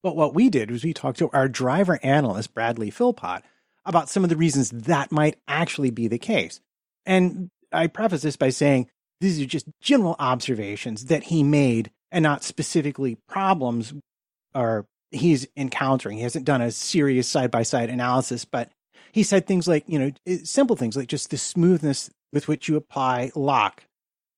But what we did was we talked to our driver analyst, Bradley Philpott, about some of the reasons that might actually be the case. And I preface this by saying these are just general observations that he made and not specifically problems or he's encountering. He hasn't done a serious side by side analysis, but he said things like, you know, simple things like just the smoothness with which you apply lock,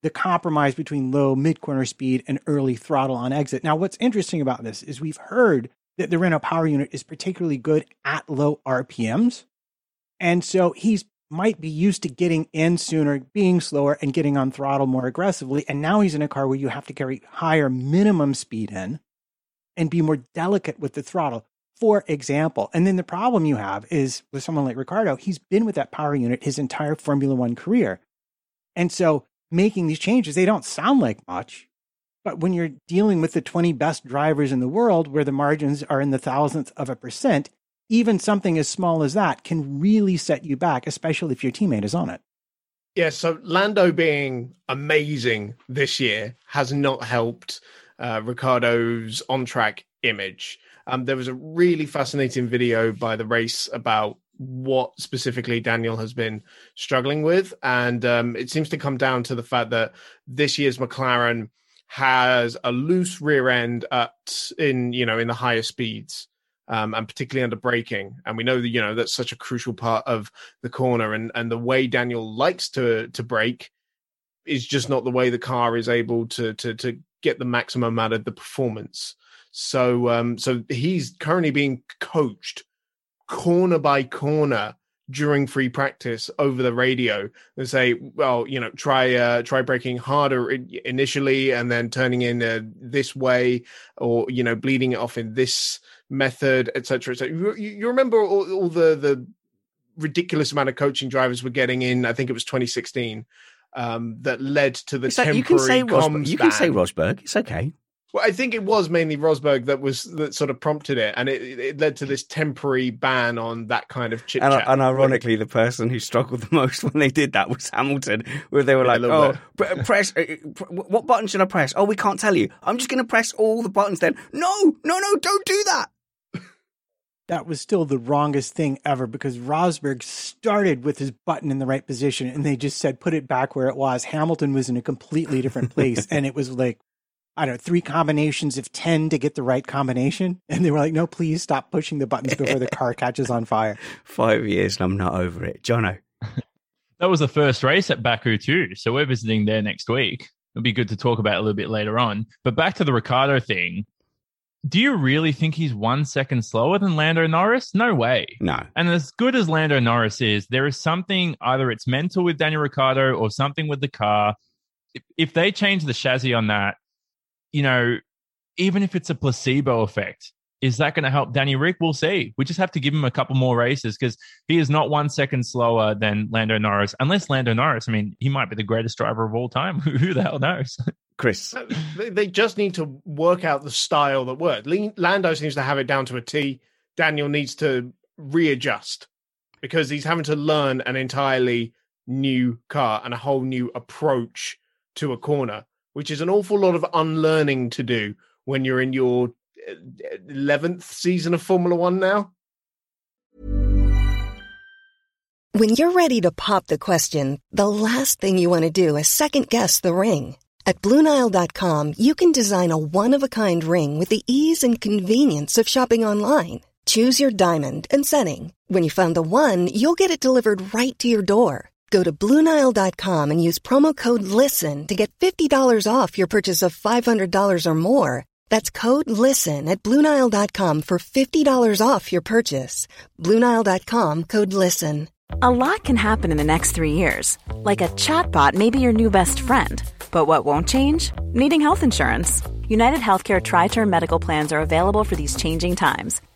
the compromise between low mid corner speed and early throttle on exit. Now, what's interesting about this is we've heard that the Renault power unit is particularly good at low RPMs. And so he's might be used to getting in sooner, being slower, and getting on throttle more aggressively. And now he's in a car where you have to carry higher minimum speed in and be more delicate with the throttle, for example. And then the problem you have is with someone like Ricciardo, he's been with that power unit his entire Formula One career. And so making these changes, they don't sound like much. But when you're dealing with the 20 best drivers in the world, where the margins are in the thousandth of a percent, even something as small as that can really set you back, especially if your teammate is on it. Yeah, so Lando being amazing this year has not helped uh, Ricciardo's on track image. Um, there was a really fascinating video by the race about what specifically Daniel has been struggling with. And um, it seems to come down to the fact that this year's McLaren has a loose rear end at in you know in the higher speeds um, and particularly under braking. And we know that you know that's such a crucial part of the corner, and and the way Daniel likes to to brake is just not the way the car is able to to to get the maximum out of the performance. So um so he's currently being coached corner by corner during free practice over the radio and say well you know try uh try braking harder initially and then turning in uh, this way or you know bleeding it off in this method etc etc you, you remember all, all the the ridiculous amount of coaching drivers were getting in i think it was 2016 um that led to the It's like, temporary you can say Rosberg. You can say. Rosberg. It's okay. Well, I think it was mainly Rosberg that was that sort of prompted it, and it, it led to this temporary ban on that kind of chit And, chat. and ironically, the person who struggled the most when they did that was Hamilton, where they were Yeah, like, "Oh, pr- press. Uh, pr- what button should I press? Oh, we can't tell you. I'm just going to press all the buttons. Then, no, no, no, don't do that. That was still the wrongest thing ever because Rosberg started with his button in the right position and they just said put it back where it was. Hamilton was in a completely different place and it was like I don't know, three combinations of 10 to get the right combination. And they were like, no, please stop pushing the buttons before the car catches on fire. Five years and I'm not over it, Jono. That was the first race at Baku too. So we're visiting there next week. It'll be good to talk about a little bit later on. But back to the Ricciardo thing. Do you really think he's one second slower than Lando Norris? No way. No, And as good as Lando Norris is, there is something either it's mental with Daniel Ricciardo or something with the car. If, if they change the chassis on that, you know, even if it's a placebo effect, is that going to help Danny Rick? We'll see. We just have to give him a couple more races because he is not one second slower than Lando Norris. Unless Lando Norris, I mean, he might be the greatest driver of all time. Who the hell knows? Chris. Uh, they- they just need to work out the style that works. Lando seems to have it down to a T. Daniel needs to readjust because he's having to learn an entirely new car and a whole new approach to a corner, which is an awful lot of unlearning to do when you're in your uh, 11th season of Formula One now. When you're ready to pop the question, the last thing you want to do is second guess the ring. At Bluenile.com, you can design a one of a kind ring with the ease and convenience of shopping online. Choose your diamond and setting. When you find the one, you'll get it delivered right to your door. Go to Bluenile.com and use promo code LISTEN to get $50 off your purchase of $500 or more. That's code LISTEN at Bluenile.com for $50 off your purchase. Bluenile.com code LISTEN. A lot can happen in the next three years. Like a chatbot may be your new best friend. But what won't change? Needing health insurance. United Healthcare Tri Term Medical Plans are available for these changing times.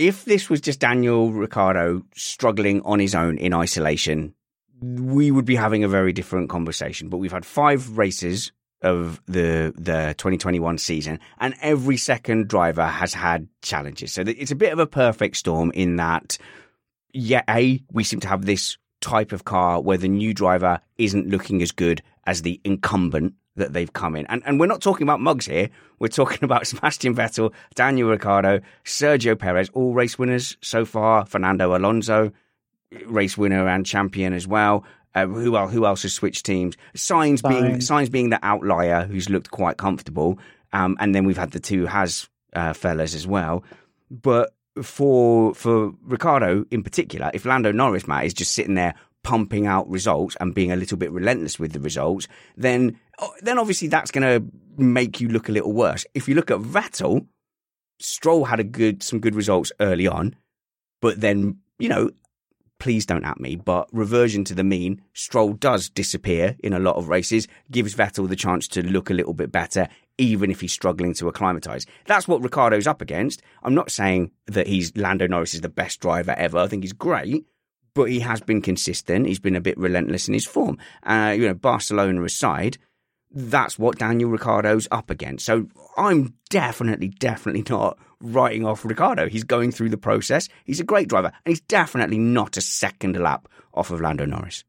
If this was just Daniel Ricciardo struggling on his own in isolation, we would be having a very different conversation. But we've had five races of the the 2021 season, and every second driver has had challenges. So it's a bit of a perfect storm in that, yeah, a we seem to have this type of car where the new driver isn't looking as good as the incumbent that they've come in. And and we're not talking about mugs here. We're talking about Sebastian Vettel, Daniel Ricciardo, Sergio Perez, all race winners so far. Fernando Alonso, race winner and champion as well. Uh, who else? Who else has switched teams? Sainz being Sainz being the outlier who's looked quite comfortable, um, and then we've had the two Haas uh, fellas as well. But for for Ricciardo in particular, if Lando Norris, Matt, is just sitting there pumping out results and being a little bit relentless with the results, then oh, then obviously that's going to make you look a little worse. If you look at Vettel, Stroll had a good some good results early on, but then you know please don't at me, but reversion to the mean, Stroll does disappear in a lot of races, gives Vettel the chance to look a little bit better, even if he's struggling to acclimatise. That's what Ricciardo's up against. I'm not saying that he's Lando Norris is the best driver ever. I think he's great, but he has been consistent. He's been a bit relentless in his form. Uh, you know, Barcelona aside, that's what Daniel Ricciardo's up against. So I'm definitely, definitely not writing off Ricciardo. He's going through the process. He's a great driver, and he's definitely not a second lap off of Lando Norris.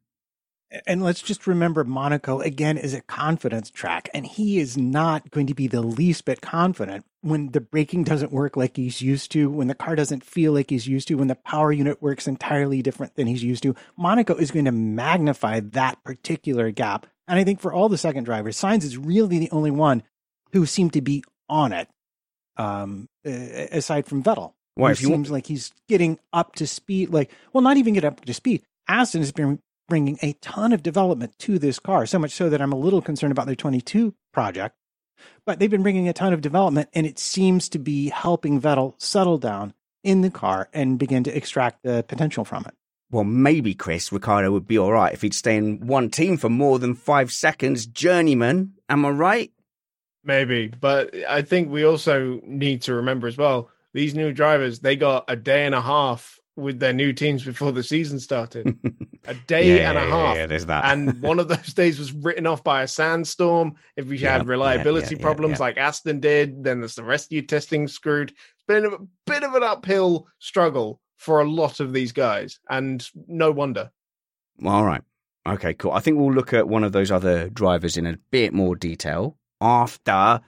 And let's just remember Monaco again is a confidence track, and he is not going to be the least bit confident when the braking doesn't work like he's used to, when the car doesn't feel like he's used to, when the power unit works entirely different than he's used to. Monaco is going to magnify that particular gap. And I think for all the second drivers, Sainz is really the only one who seemed to be on it, um, aside from Vettel. Why, seems want- like he's getting up to speed. Like, well, not even get up to speed. Aston has been bringing a ton of development to this car, so much so that I'm a little concerned about their 22 project. But they've been bringing a ton of development, and it seems to be helping Vettel settle down in the car and begin to extract the potential from it. Well, maybe Chris Ricciardo would be all right if he'd stay in one team for more than five seconds. Journeyman, am I right? Maybe, but I think we also need to remember as well these new drivers, they got a day and a half with their new teams before the season started. a day yeah, and a half. Yeah, there's that. and one of those days was written off by a sandstorm. If we Yeah, had reliability problems like Aston did, then there's the rest of your testing screwed. It's been a bit of an uphill struggle for a lot of these guys, and no wonder. All right. Okay, cool. I think we'll look at one of those other drivers in a bit more detail after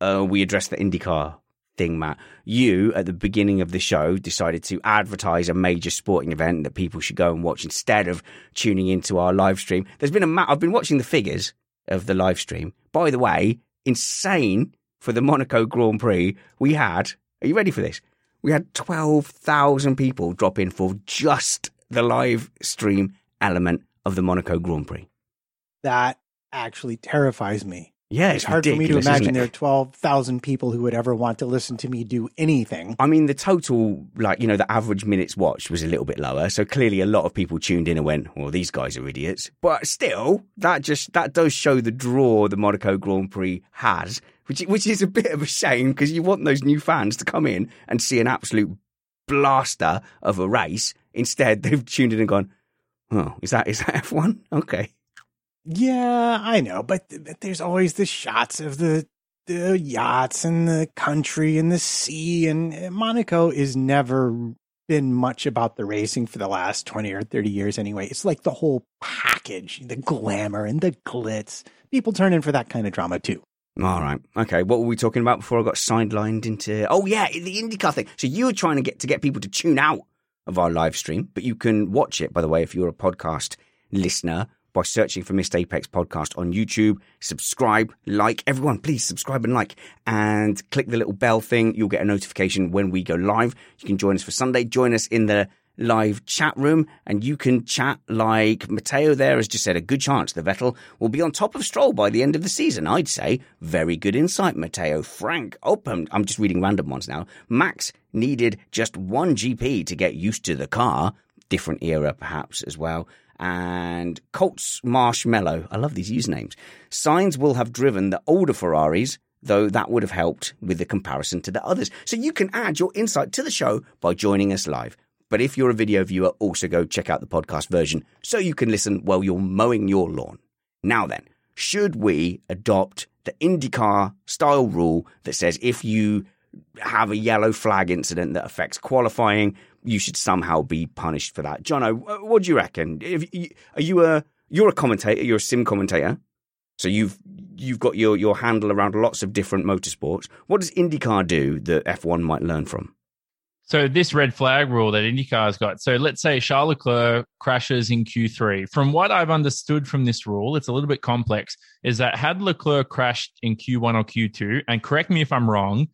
uh, we address the IndyCar thing, Matt. You, at the beginning of the show, decided to advertise a major sporting event that people should go and watch instead of tuning into our live stream. There's been a ma- I've been watching the figures of the live stream. By the way, insane for the Monaco Grand Prix. We had, are you ready for this? We had 12,000 people drop in for just the live stream element of the Monaco Grand Prix. That actually terrifies me. Yeah, It's, it's, hard for me to imagine there are 12,000 people who would ever want to listen to me do anything. I mean, the total, like, you know, the average minutes watched was a little bit lower. So clearly a lot of people tuned in and went, well, these guys are idiots. But still, that just, that does show the draw the Monaco Grand Prix has, which, which is a bit of a shame because you want those new fans to come in and see an absolute blaster of a race. Instead, they've tuned in and gone, oh, is that, is that F1? Okay. Yeah, I know, but, but there's always the shots of the the yachts and the country and the sea, and uh, Monaco is never been much about the racing for the last twenty or thirty years. Anyway, it's like the whole package, the glamour and the glitz. People turn in for that kind of drama too. All right. Okay. What were we talking about before I got sidelined into? Oh yeah, the IndyCar thing. So you were trying to get to get people to tune out of our live stream, but you can watch it. By the way, if you're a podcast listener, by searching for Missed Apex podcast on YouTube, subscribe, like. Everyone, please subscribe and like, and click the little bell thing. You'll get a notification when we go live. You can join us for Sunday. Join us in the live chat room and you can chat like Matteo there has just said a good chance the Vettel will be on top of Stroll by the end of the season. I'd say very good insight, Matteo. Frank, oh, I'm, I'm just reading random ones now. Max needed just one GP to get used to the car. Different era perhaps as well. And Colts Marshmallow, I love these usernames. Sainz will have driven the older Ferraris though that would have helped with the comparison to the others. So you can add your insight to the show by joining us live. But if you're a video viewer, also go check out the podcast version so you can listen while you're mowing your lawn. Now then, should we adopt the IndyCar style rule that says if you have a yellow flag incident that affects qualifying, you should somehow be punished for that? Jono, what do you reckon? Are you a you're a commentator, you're a sim commentator, so you've you've got your your handle around lots of different motorsports. What does IndyCar do that F1 might learn from? So this red flag rule that IndyCar's got. So let's say Charles Leclerc crashes in Q3. From what I've understood from this rule, it's a little bit complex. Is that had Leclerc crashed in Q1 or Q2, and correct me if I'm wrong,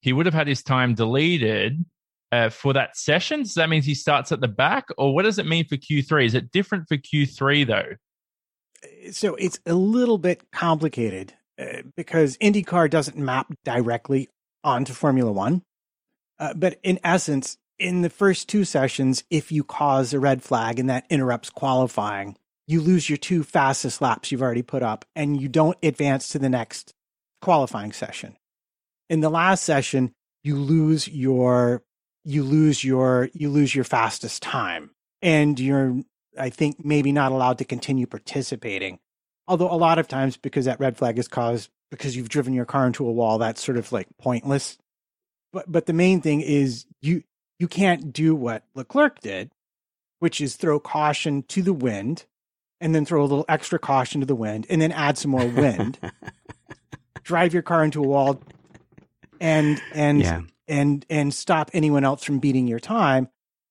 he would have had his time deleted uh, for that session. So that means he starts at the back, or what does it mean for Q3? Is it different for Q3 though? So it's a little bit complicated uh, because IndyCar doesn't map directly onto Formula One. Uh, but in essence, in the first two sessions, if you cause a red flag and that interrupts qualifying, you lose your two fastest laps you've already put up and you don't advance to the next qualifying session. In the last session, you lose your you lose your you lose your fastest time and you're I think maybe not allowed to continue participating. Although a lot of times because that red flag is caused because you've driven your car into a wall, that's sort of like pointless but but the main thing is you you can't do what Leclerc did, which is throw caution to the wind, and then throw a little extra caution to the wind, and then add some more wind. drive your car into a wall, and and Yeah. And and stop anyone else from beating your time,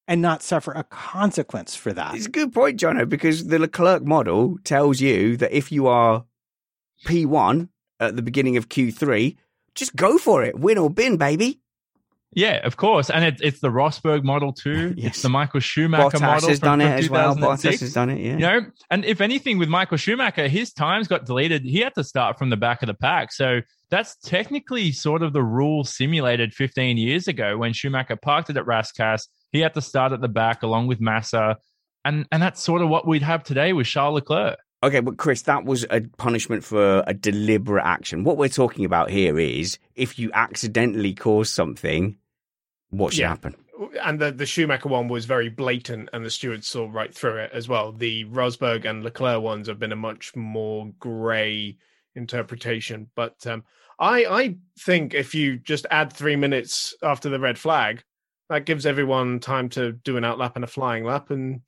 and not suffer a consequence for that. It's a good point, Jono, because the Leclerc model tells you that if you are P1 at the beginning of Q3, just go for it. Win or bin, baby. Yeah, of course, and it's it's the Rosberg model too. Yes. It's the Michael Schumacher Bottas model has from, done it as well. Bottas has done it, yeah. You know, and if anything, with Michael Schumacher, his times got deleted. He had to start from the back of the pack. So that's technically sort of the rule simulated 15 years ago when Schumacher parked it at Rascasse. He had to start at the back along with Massa. And, and that's sort of what we'd have today with Charles Leclerc. Okay, but Chris, that was a punishment for a deliberate action. What we're talking about here is if you accidentally cause something, what should Yeah. happen? and the, the Schumacher one was very blatant, and the stewards saw right through it as well. The Rosberg and Leclerc ones have been a much more grey interpretation. But um, I I think if you just add three minutes after the red flag, that gives everyone time to do an outlap and a flying lap, and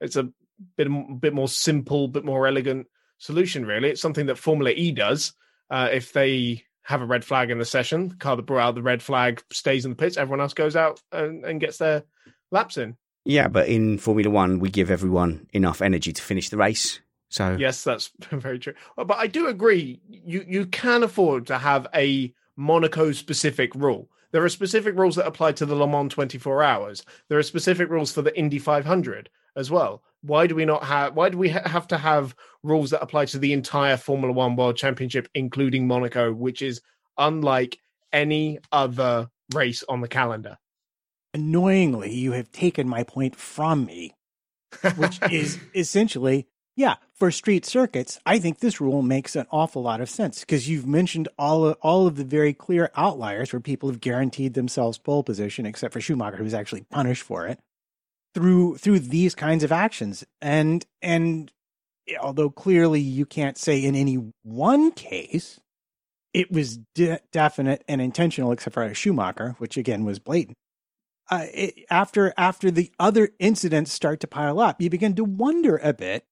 it's a bit bit more simple, bit more elegant solution. Really, it's something that Formula E does. Uh, if they have a red flag in the session, the car that brought out the red flag stays in the pits. Everyone else goes out and, and gets their laps in. Yeah, but in Formula One, we give everyone enough energy to finish the race. So Yes, that's very true. Uh, But I do agree. You you can afford to have a Monaco specific rule. There are specific rules that apply to the Le Mans 24 hours. There are specific rules for the Indy 500 as well. Why do we not have? Why do we ha- have to have rules that apply to the entire Formula One World Championship, including Monaco, which is unlike any other race on the calendar? Annoyingly, you have taken my point from me, which is essentially, yeah, for street circuits, I think this rule makes an awful lot of sense because you've mentioned all of, all of the very clear outliers where people have guaranteed themselves pole position, except for Schumacher, who was actually punished for it through through these kinds of actions. And and although clearly you can't say in any one case it was de- definite and intentional, except for Schumacher, which again was blatant. Uh, it, after after the other incidents start to pile up, you begin to wonder a bit,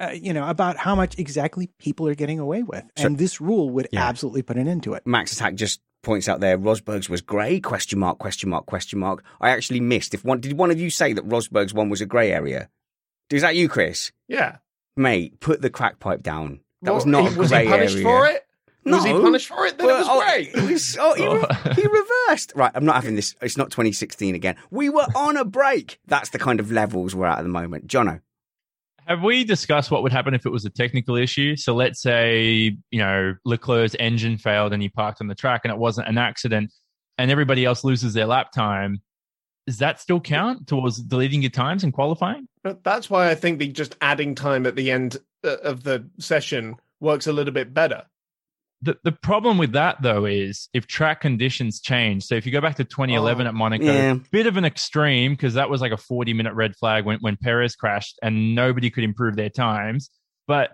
uh, you know, about how much exactly people are getting away with, So- and this rule would Yeah. absolutely put an end to it. Max Attack just points out there Rosberg's was grey? Question mark? Question mark? Question mark? I actually missed. If one did one of you say that Rosberg's one was a grey area? Is that you, Chris? Yeah, Mate, put the crack pipe down. That was not he- a was grey he punished area. for it? No. Was he punished for it? Then Well, it was oh, great. It was, oh, he, re- he reversed. Right, I'm not having this. It's not 2016 again. We were on a break. That's the kind of levels we're at at the moment. Jono. Have we discussed what would happen if it was a technical issue? So let's say, you know, Leclerc's engine failed and he parked on the track and it wasn't an accident and everybody else loses their lap time. Does that still count towards deleting your times and qualifying? That's why I think the just adding time at the end uh, of the session works a little bit better. The, the problem with that, though, is if track conditions change. So if you go back to 2011 Oh, at Monaco, yeah. bit of an extreme because that was like a 40 minute red flag when, when Perez crashed and nobody could improve their times. But,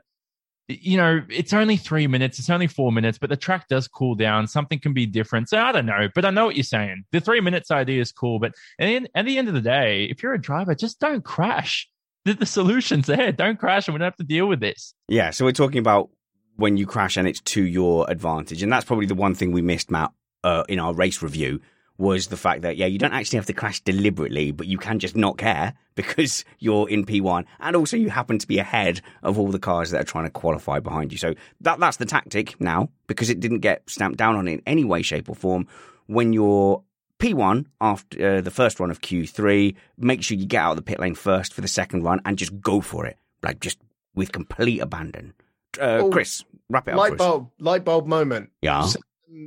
you know, it's only three minutes, it's only four minutes, but the track does cool down. Something can be different. So I don't know, but I know what you're saying. The three minutes idea is cool. But at the end, at the, end of the day, if you're a driver, just don't crash. The, the solution's there. Don't crash and we don't have to deal with this. Yeah, so we're talking about when you crash and it's to your advantage. And that's probably the one thing we missed, Matt, uh, in our race review was the fact that, yeah, you don't actually have to crash deliberately, but you can just not care because you're in P1. And also you happen to be ahead of all the cars that are trying to qualify behind you. So that that's the tactic now because it didn't get stamped down on in any way, shape, or form. When you're P1 after uh, the first run of Q3, make sure you get out of the pit lane first for the second run and just go for it. Like just with complete abandon. Uh, Oh, Chris, wrap it up. Light us. bulb, light bulb moment. Yeah. S-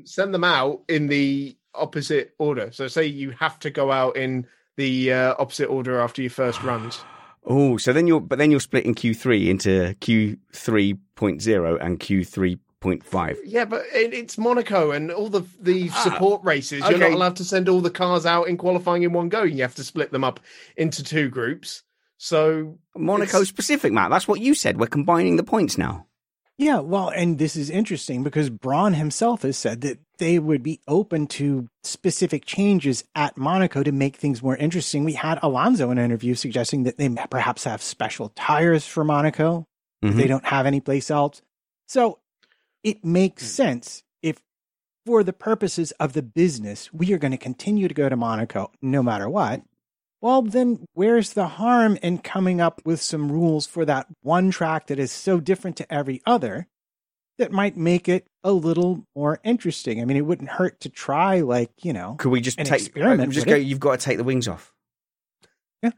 Send them out in the opposite order. So say you have to go out in the uh, opposite order after your first runs. Oh, so then you're, but then you're splitting Q3 into Q3.0 and Q3.5. Yeah, but it, it's Monaco and all the the Ah, support races. You're okay. not allowed to send all the cars out in qualifying in one go. You have to split them up into two groups. So Monaco specific, Matt. That's what you said. We're combining the points now. Yeah, well, and this is interesting because Brawn himself has said that they would be open to specific changes at Monaco to make things more interesting. We had Alonso in an interview suggesting that they perhaps have special tires for Monaco if Mhm. they don't have any place else. So it makes sense if, for the purposes of the business, we are going to continue to go to Monaco no matter what. Well, then where's the harm in coming up with some rules for that one track that is so different to every other that might make it a little more interesting? I mean, it wouldn't hurt to try, like, you know, Could we just An take, experiment, uh, just go, it? you've got to take the wings off. Yeah.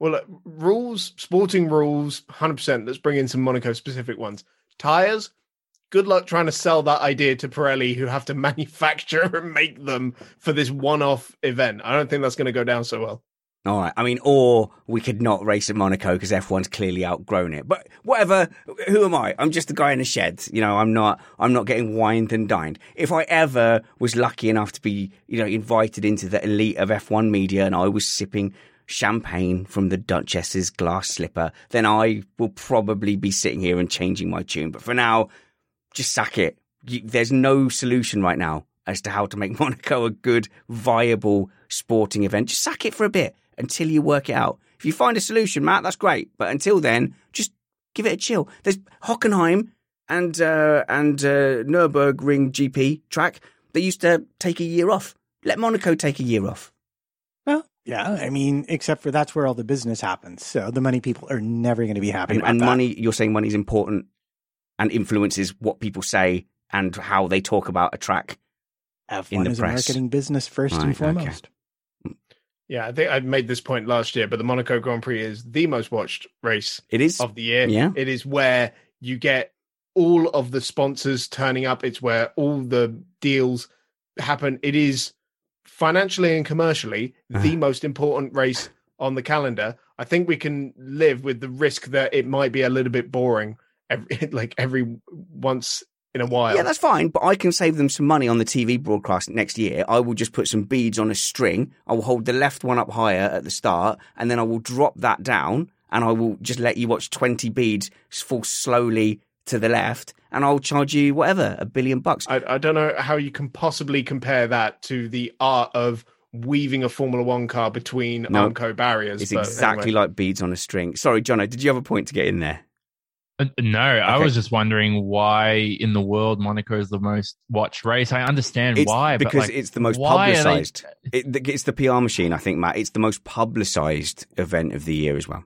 Well, look, rules, sporting rules, 100%. Let's bring in some Monaco specific ones. Tires, good luck trying to sell that idea to Pirelli, who have to manufacture and make them for this one off event. I don't think that's going to go down so well. All right. I mean, or we could not race at Monaco because F1's clearly outgrown it. But whatever. Who am I? I'm just a guy in a shed. You know, I'm not. I'm not getting wined and dined. If I ever was lucky enough to be, you know, invited into the elite of F1 media, and I was sipping champagne from the Duchess's glass slipper, then I will probably be sitting here and changing my tune. But for now, just sack it. There's no solution right now as to how to make Monaco a good, viable sporting event. Just sack it for a bit until you work it out. If you find a solution, Matt, that's great. But until then, just give it a chill. There's Hockenheim and uh, and uh, Nurburgring GP track. They used to take a year off. Let Monaco take a year off. well, yeah, I mean, except for that's where all the business happens. So the money people are never going to be happy And, and money, you're saying money is important and influences what people say and how they talk about a track. in F1 the is a marketing business first Right, and okay. Yeah, I think I made this point last year, but the Monaco Grand Prix is the most watched race It is. of the year. Yeah. It is where you get all of the sponsors turning up. It's where all the deals happen. It is financially and commercially the Uh-huh. most important race on the calendar. I think we can live with the risk that it might be a little bit boring every like every once in a while. Yeah, that's fine, but I can save them some money on the TV broadcast next year. I will just put some beads on a string. I will hold the left one up higher at the start, and then I will drop that down, and I will just let you watch 20 beads fall slowly to the left, and I'll charge you whatever, a billion bucks. I, I don't know how you can possibly compare that to the art of weaving a Formula One car between No, Armco barriers. It's exactly anyway. like beads on a string. Sorry, Jono, did you have a point to get in there? Uh, No, I was just wondering why in the world Monaco is the most watched race. I understand It's why, because but like, it's the most why are they- publicized. It, it's the PR machine, I think, Matt. It's the most publicized event of the year as well.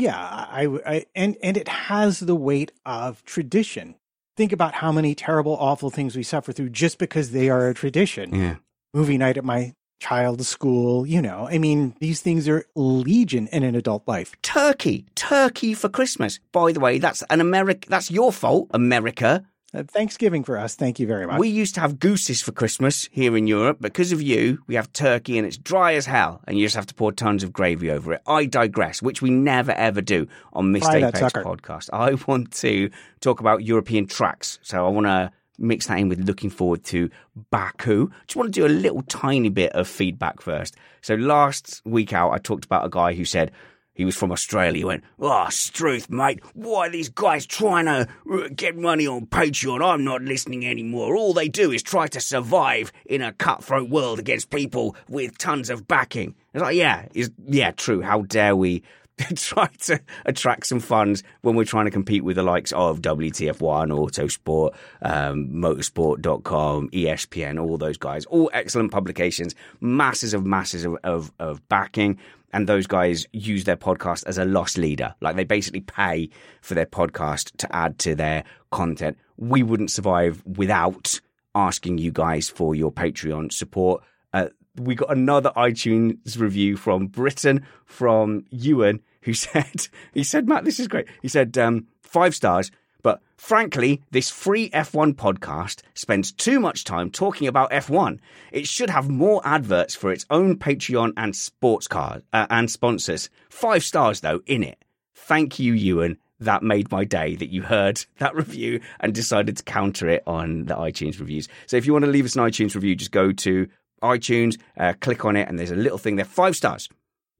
Yeah, I, I and and it has the weight of tradition. Think about how many terrible, awful things we suffer through just because they are a tradition. Yeah. Movie night at my child's school, you know. I mean, these things are legion in an adult life. Turkey, turkey for Christmas. By the way, that's an America. That's your fault, America. Uh, Thanksgiving for us. Thank you very much. We used to have gooses for Christmas here in Europe. Because of you, we have turkey and it's dry as hell, and you just have to pour tons of gravy over it. I digress, which we never ever do on Missed Apex podcast. I want to talk about European tracks, so I want to mix that in with looking forward to Baku. Just want to do a little tiny bit of feedback first. So last week out, I talked about a guy who said. He was from Australia. He went, Oh, Struth, mate. Why are these guys trying to uh, get money on Patreon? I'm not listening anymore. All they do is try to survive in a cutthroat world against people with tons of backing. It's like, yeah, is yeah, true. How dare we try to attract some funds when we're trying to compete with the likes of WTF1, Autosport, um, Motorsport.com, ESPN, all those guys. All excellent publications, masses of masses of, of, of backing. And those guys use their podcast as a loss leader. Like they basically pay for their podcast to add to their content. We wouldn't survive without asking you guys for your Patreon support. Uh, we got another iTunes review from Britain from Ewan who said, he said, Matt, this is great. He said, um, five stars. But frankly, this free F1 podcast spends too much time talking about F1. It should have more adverts for its own Patreon and sports card uh, and sponsors. Five stars though in it. Thank you, Ewan. That made my day that you heard that review and decided to counter it on the iTunes reviews. So if you want to leave us an iTunes review, just go to iTunes, uh, click on it, and there's a little thing there, five stars.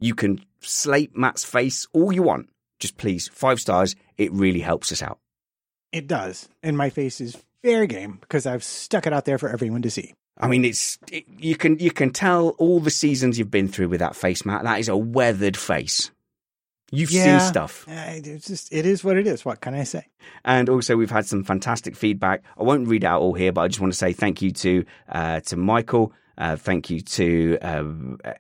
You can slate Matt's face all you want. Just please, five stars. It really helps us out. it does. And my face is fair game because I've stuck it out there for everyone to see. I mean, it's it, you can you can tell all the seasons you've been through with that face, Matt. That is a weathered face. You've Yeah. seen stuff. It's just, it is what it is. What can I say? And also, we've had some fantastic feedback. I won't read out all here, but I just want to say thank you to uh, to Michael. Uh, thank you to uh,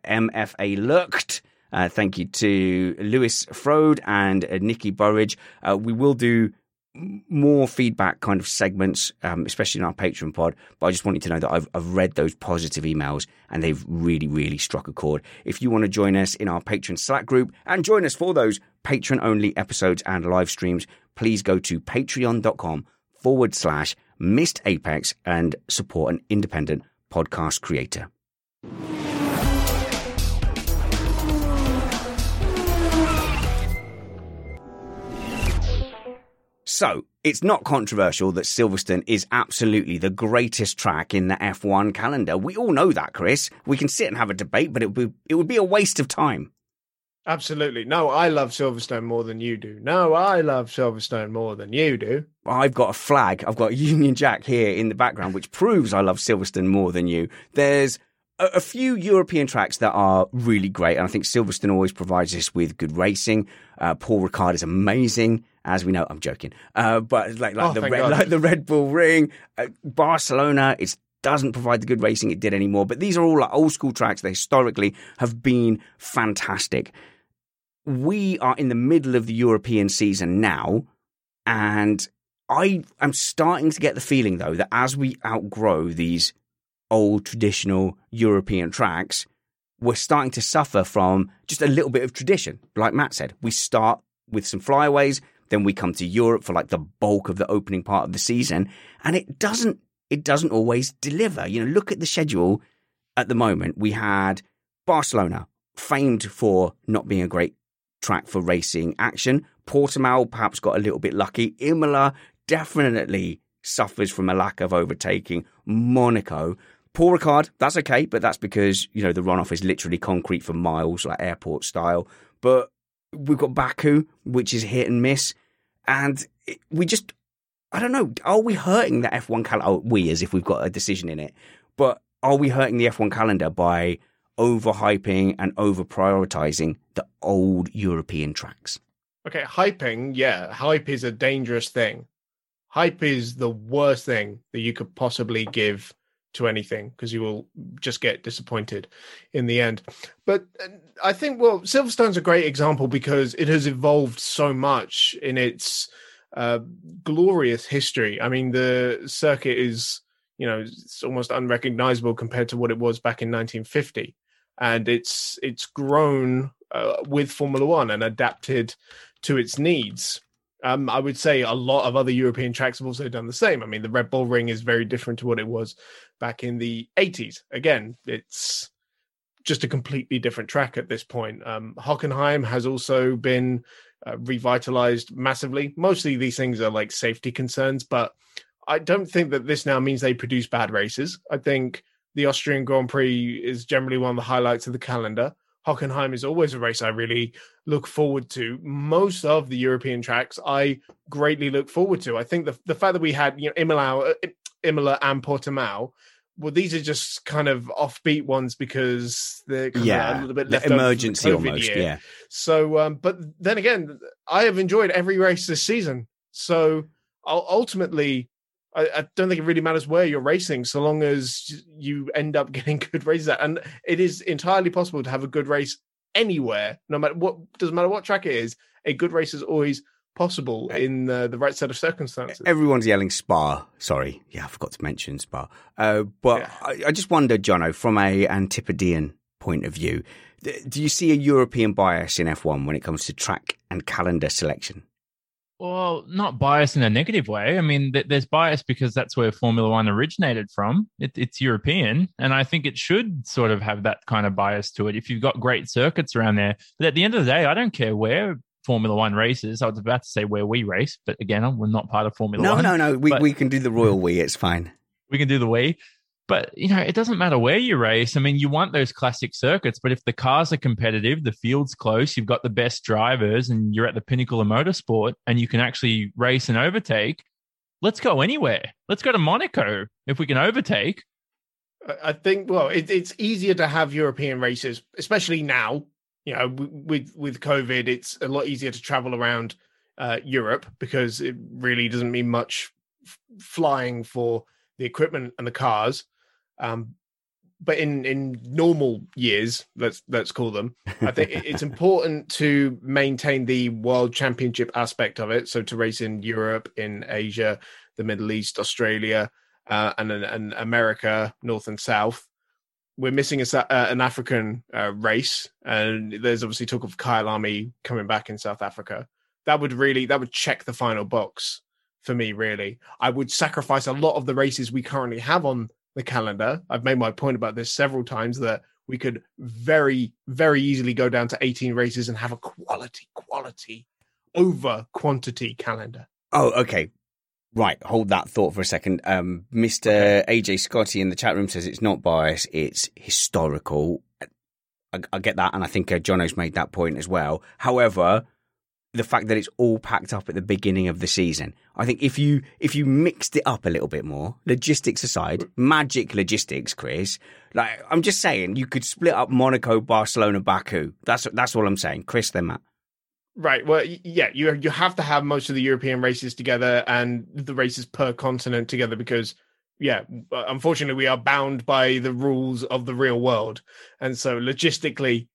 MFA Looked. Uh, thank you to Lewis Frode and uh, Nikki Burridge. Uh, we will do more feedback kind of segments, um, especially in our Patreon pod. But I just want you to know that I've, I've read those positive emails and they've really, really struck a chord. If you want to join us in our Patreon Slack group and join us for those patron only episodes and live streams, please go to patreon.com forward slash missed apex and support an independent podcast creator. So, it's not controversial that Silverstone is absolutely the greatest track in the F1 calendar. We all know that, Chris. We can sit and have a debate, but it would be, it would be a waste of time. Absolutely. No, I love Silverstone more than you do. No, I love Silverstone more than you do. I've got a flag. I've got Union Jack here in the background, which proves I love Silverstone more than you. There's a, a few European tracks that are really great, and I think Silverstone always provides us with good racing. Uh, Paul Ricard is amazing, as we know. I'm joking, uh, but like like Oh, the Red, like the Red Bull Ring, uh, Barcelona. It doesn't provide the good racing it did anymore. But these are all like old school tracks that historically have been fantastic we are in the middle of the European season now, and I am starting to get the feeling though that as we outgrow these old traditional European tracks, we're starting to suffer from just a little bit of tradition. Like Matt said, we start with some flyaways, then we come to Europe for like the bulk of the opening part of the season, and it doesn't it doesn't always deliver. You know, look at the schedule at the moment. We had Barcelona, famed for not being a great track for racing action. Portimao perhaps got a little bit lucky. Imola definitely suffers from a lack of overtaking. Monaco, Paul Ricard, that's okay, but that's because, you know, the runoff is literally concrete for miles, like airport style. But we've got Baku, which is hit and miss. And we just, I don't know, are we hurting the F1 calendar? Oh, we, as if we've got a decision in it. But are we hurting the F1 calendar by overhyping and over prioritizing the old European tracks? Okay, hyping, yeah, hype is a dangerous thing. Hype is the worst thing that you could possibly give to anything because you will just get disappointed in the end. But I think, well, Silverstone's a great example because it has evolved so much in its uh, glorious history. I mean, the circuit is, you know, it's almost unrecognizable compared to what it was back in 1950, and it's it's grown uh, with Formula One and adapted to its needs. Um, I would say a lot of other European tracks have also done the same. I mean, the Red Bull Ring is very different to what it was back in the 80s. Again, it's just a completely different track at this point. Um, Hockenheim has also been uh, revitalized massively. Mostly these things are like safety concerns, but I don't think that this now means they produce bad races. I think the Austrian Grand Prix is generally one of the highlights of the calendar. Hockenheim is always a race I really look forward to. Most of the European tracks I greatly look forward to. I think the the fact that we had you know Imola, uh, Imola and Portimao, well, these are just kind of offbeat ones because they're yeah, a little bit left emergency almost. year. Yeah, So, um, but then again, I have enjoyed every race this season. So ul- ultimately, I, I don't think it really matters where you're racing, so long as you end up getting good races. At. And it is entirely possible to have a good race anywhere, no matter what. Doesn't matter what track it is. A good race is always possible in uh, the right set of circumstances. everyone's yelling Spa. Sorry, yeah, I forgot to mention Spa. Uh, but Yeah. I, I just wonder, Jono, from a Antipodean point of view, th- do you see a European bias in F1 when it comes to track and calendar selection? Well, not bias in a negative way. I mean, th- there's bias because that's where Formula One originated from. It, it's European, and I think it should sort of have that kind of bias to it. If you've got great circuits around there, but at the end of the day, I don't care where Formula One races. I was about to say where we race, but again, we're not part of Formula No, One. no, no. No. We, but- we can do the royal we. It's fine. we can do the we. But you know, it doesn't matter where you race. I mean, you want those classic circuits, but if the cars are competitive, the field's close, you've got the best drivers, and you're at the pinnacle of motorsport, and you can actually race and overtake. Let's go anywhere. Let's go to Monaco if we can overtake. I- think well, it, it's easier to have European races, especially now. You know, with with COVID, it's a lot easier to travel around uh, Europe because it really doesn't mean much f- flying for the equipment and the cars. Um, but in in normal years, let's let's call them, I think it's important to maintain the world championship aspect of it. So to race in Europe, in Asia, the Middle East, Australia, uh, and, and America, North and South. We're missing a, uh, an African uh, race, and there's obviously talk of Kyalami coming back in South Africa. That would really that would check the final box for me. Really, I would sacrifice a lot of the races we currently have on the calendar. I've made my point about this several times that we could very very easily go down to 18 races and have a quality quality over quantity calendar. Oh, okay. Right, hold that thought for a second. Um, Mr. AJ Scotty in the chat room says it's not bias, it's historical. I, I get that, and I think uh, Jono's made that point as well. However, the fact that it's all packed up at the beginning of the season, I think if you if you mixed it up a little bit more, logistics aside, magic logistics, Chris. Like I'm just saying, you could split up Monaco, Barcelona, Baku. That's that's all I'm saying, Chris. Then Matt. Right. Well, yeah, you you have to have most of the European races together and the races per continent together because, yeah, uh, unfortunately, we are bound by the rules of the real world, and so logistically,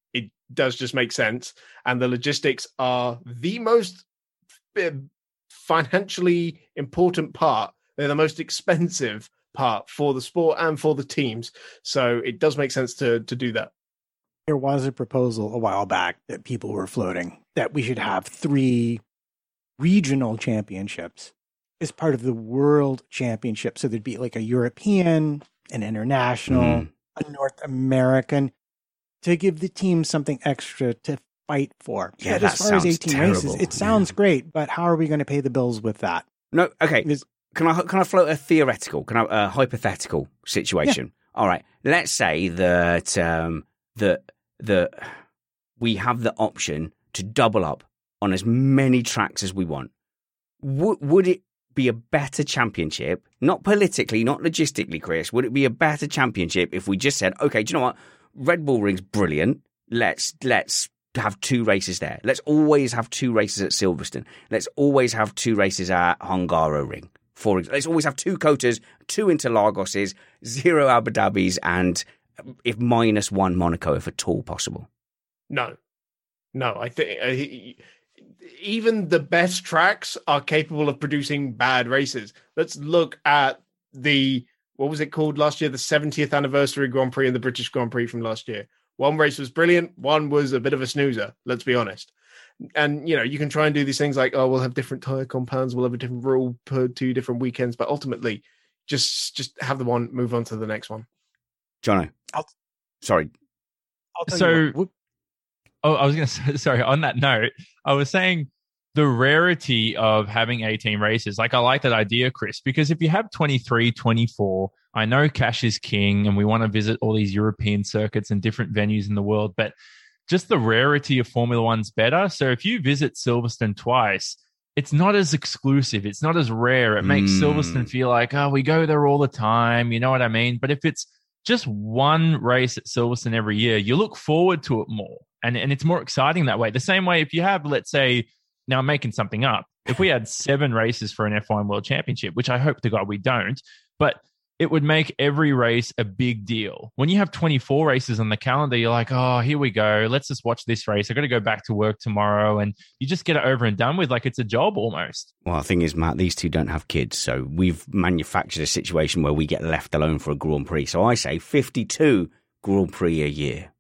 does just make sense. And the logistics are the most uh, financially important part. They're the most expensive part for the sport and for the teams. So it does make sense to to do that. There was a proposal a while back that people were floating that we should have three regional championships as part of the world championship. So there'd be like a European, an international, Mm. a North American to give the team something extra to fight for. Yeah, that as far as sounds 18 races, it sounds great, but how are we going to pay the bills with that? No, okay. Is- Can I can I float a theoretical, can I a hypothetical situation? All right. Let's say that um, that that we have the option to double up on as many tracks as we want. Would would it be a better championship? Not politically, not logistically, Chris. Would it be a better championship if we just said, okay, do you know what? Red Bull Ring's brilliant. Let's let's have two races there. Let's always have two races at Silverstone. Let's always have two races at Hungaroring. For let's always have two Cotas, two Interlagoses, zero Abu Dhabis, and if minus one Monaco, if at all possible. No, no. I think uh, even the best tracks are capable of producing bad races. Let's look at the what was it called last year? The 70th anniversary Grand Prix and the British Grand Prix from last year. One race was brilliant. One was a bit of a snoozer. Let's be honest. And you know, you can try and do these things like, oh, we'll have different tire compounds, we'll have a different rule per two different weekends, but ultimately, just just have the one, move on to the next one. Jono, I'll- sorry. I'll So- you what, Oh, I was going to say, sorry, on that note, I was saying the rarity of having 18 races. Like, I like that idea, Chris, because if you have 23, 24, I know cash is king and we want to visit all these European circuits and different venues in the world, but just the rarity of Formula One's better. So if you visit Silverstone twice, it's not as exclusive. It's not as rare. It makes Mm. Silverstone feel like, oh, we go there all the time. You know what I mean? But if it's just one race at Silverstone every year, you look forward to it more. And, and it's more exciting that way. The same way if you have, let's say, now I'm making something up. If we had seven races for an F1 World Championship, which I hope to God we don't, but it would make every race a big deal. When you have 24 races on the calendar, you're like, oh, here we go. Let's just watch this race. I got to go back to work tomorrow. And you just get it over and done with like it's a job almost. Well, the thing is, Matt, these two don't have kids, so we've manufactured a situation where we get left alone for a Grand Prix. So I say 52 Grand Prix a year.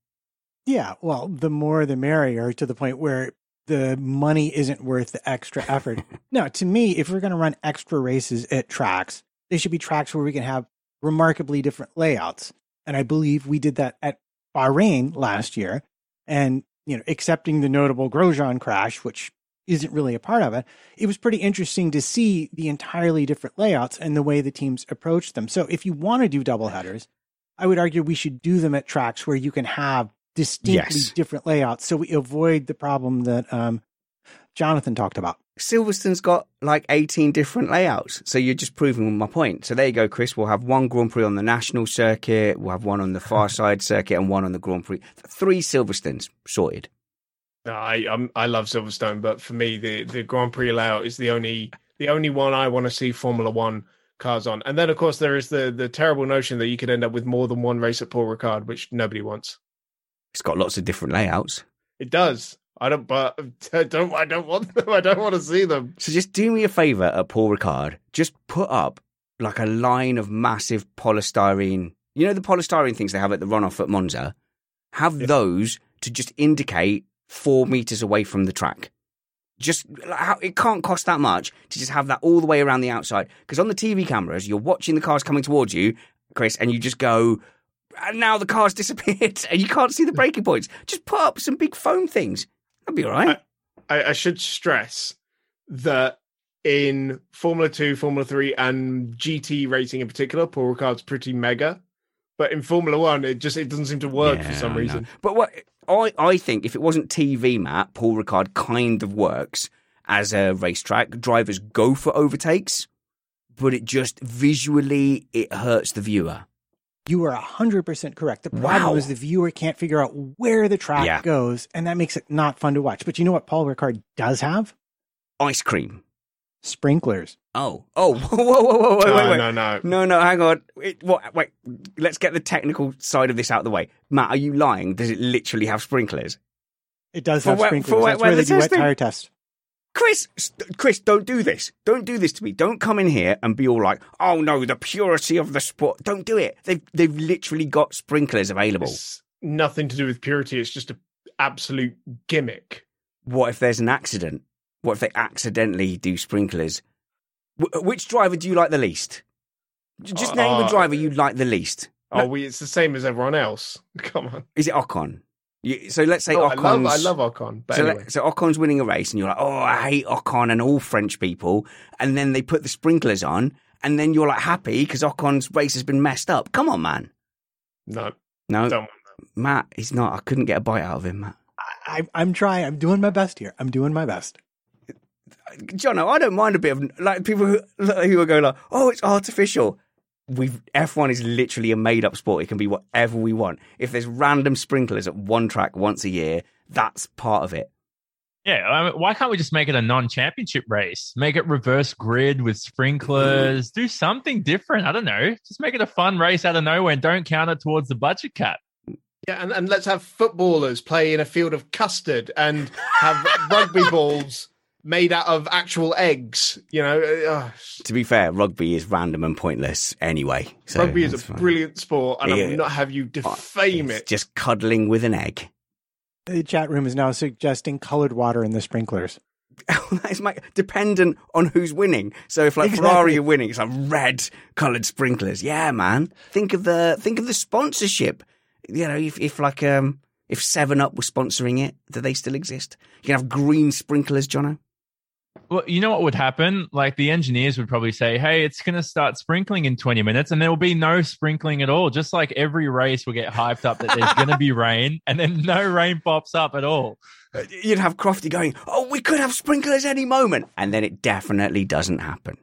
Yeah, well, the more the merrier to the point where the money isn't worth the extra effort. no, to me, if we're going to run extra races at tracks, they should be tracks where we can have remarkably different layouts. And I believe we did that at Bahrain last year. And, you know, accepting the notable Grosjean crash, which isn't really a part of it, it was pretty interesting to see the entirely different layouts and the way the teams approach them. So if you want to do double headers, I would argue we should do them at tracks where you can have distinctly Yes. different layouts so we avoid the problem that um, Jonathan talked about. Silverstone's got like 18 different layouts. So you're just proving my point. So there you go, Chris. We'll have one Grand Prix on the national circuit, we'll have one on the far side circuit, and one on the Grand Prix. Three Silverstones sorted. No, I um, I love Silverstone, but for me, the the Grand Prix layout is the only the only one I want to see Formula One cars on. And then, of course, there is the the terrible notion that you could end up with more than one race at Paul Ricard, which nobody wants. It's got lots of different layouts. It does. I don't, but I don't. I don't want them. I don't want to see them. So just do me a favour at Paul Ricard. Just put up like a line of massive polystyrene. You know the polystyrene things they have at the runoff at Monza? Have Yes. those to just indicate four meters away from the track. Just it can't cost that much to just have that all the way around the outside. Because on the TV cameras, you're watching the cars coming towards you, Chris, and you just go, and now the car's disappeared, and you can't see the hmm. braking points. Just put up some big foam things. That'd be all right. I, I should stress that in Formula Two, Formula Three, and GT racing in particular, Paul Ricard's pretty mega. But in Formula One, it just it doesn't seem to work for some reason. But what I, I think if it wasn't TV, Matt, Paul Ricard kind of works as a racetrack. Drivers go for overtakes, but it just visually it hurts the viewer. You are 100% correct. The problem Wow. is the viewer can't figure out where the track Yeah. goes, and that makes it not fun to watch. But you know what Paul Ricard does have? Ice cream. Sprinklers. Oh, oh, whoa, whoa, whoa, whoa, wait, no, wait, wait. no, no. No, no, hang on. It, what, wait, let's get the technical side of this out of the way. Matt, are you lying? Does it literally have sprinklers? It does For have where- sprinklers. for where- That's where where they the do wet tire tests. Chris, Chris, don't do this. Don't do this to me. Don't come in here and be all like, "Oh no, the purity of the sport." Don't do it. They've they've literally got sprinklers available. This, nothing to do with purity. It's just an absolute gimmick. What if there's an accident? What if they accidentally do sprinklers? Wh- which driver do you like the least? Just name Uh, a driver you like the least. Oh, we, it's the same as everyone else. Come on. Is it Ocon? You, so let's say Oh, I love, Ocon's. I love Ocon. But so, anyway. let- so Ocon's winning a race, and you're like, "Oh, I hate Ocon and all French people." And then they put the sprinklers on, and then you're like happy because Ocon's race has been messed up. Come on, man. no, No, don't. Matt, he's not. I couldn't get a bite out of him, Matt. I, I'm trying. I'm doing my best here. I'm doing my best. Jono, I don't mind a bit of like people who who are going like, "Oh, it's artificial." We've F1 is literally a made up sport. It can be whatever we want. If there's random sprinklers at one track once a year, that's part of it. Yeah, I mean, why can't we just make it a non-championship race? Make it reverse grid with sprinklers. Mm. Do something different. I don't know. Just make it a fun race out of nowhere and don't count it towards the budget cap. Yeah, and, and let's have footballers play in a field of custard and have rugby balls made out of actual eggs. You know, uh, To be fair, rugby is random and pointless anyway. So rugby is a fine. brilliant sport, and I Yeah. will not have you defame It's it. Just cuddling with an egg. The chat room is now suggesting colored water in the sprinklers. that is my dependent on who's winning. So if like Exactly. Ferrari are winning, it's like red coloured sprinklers. Yeah, man. Think of the think of the sponsorship. You know, if if like um if Seven Up was sponsoring it, do they still exist? You can have green sprinklers, Jono. Well, you know what would happen? Like the engineers would probably say, "Hey, it's going to start sprinkling in 20 minutes," and there will be no sprinkling at all. Just like every race will get hyped up that there's going to be rain, and then no rain pops up at all. You'd have Crofty going, "Oh, we could have sprinklers any moment," and then it definitely doesn't happen.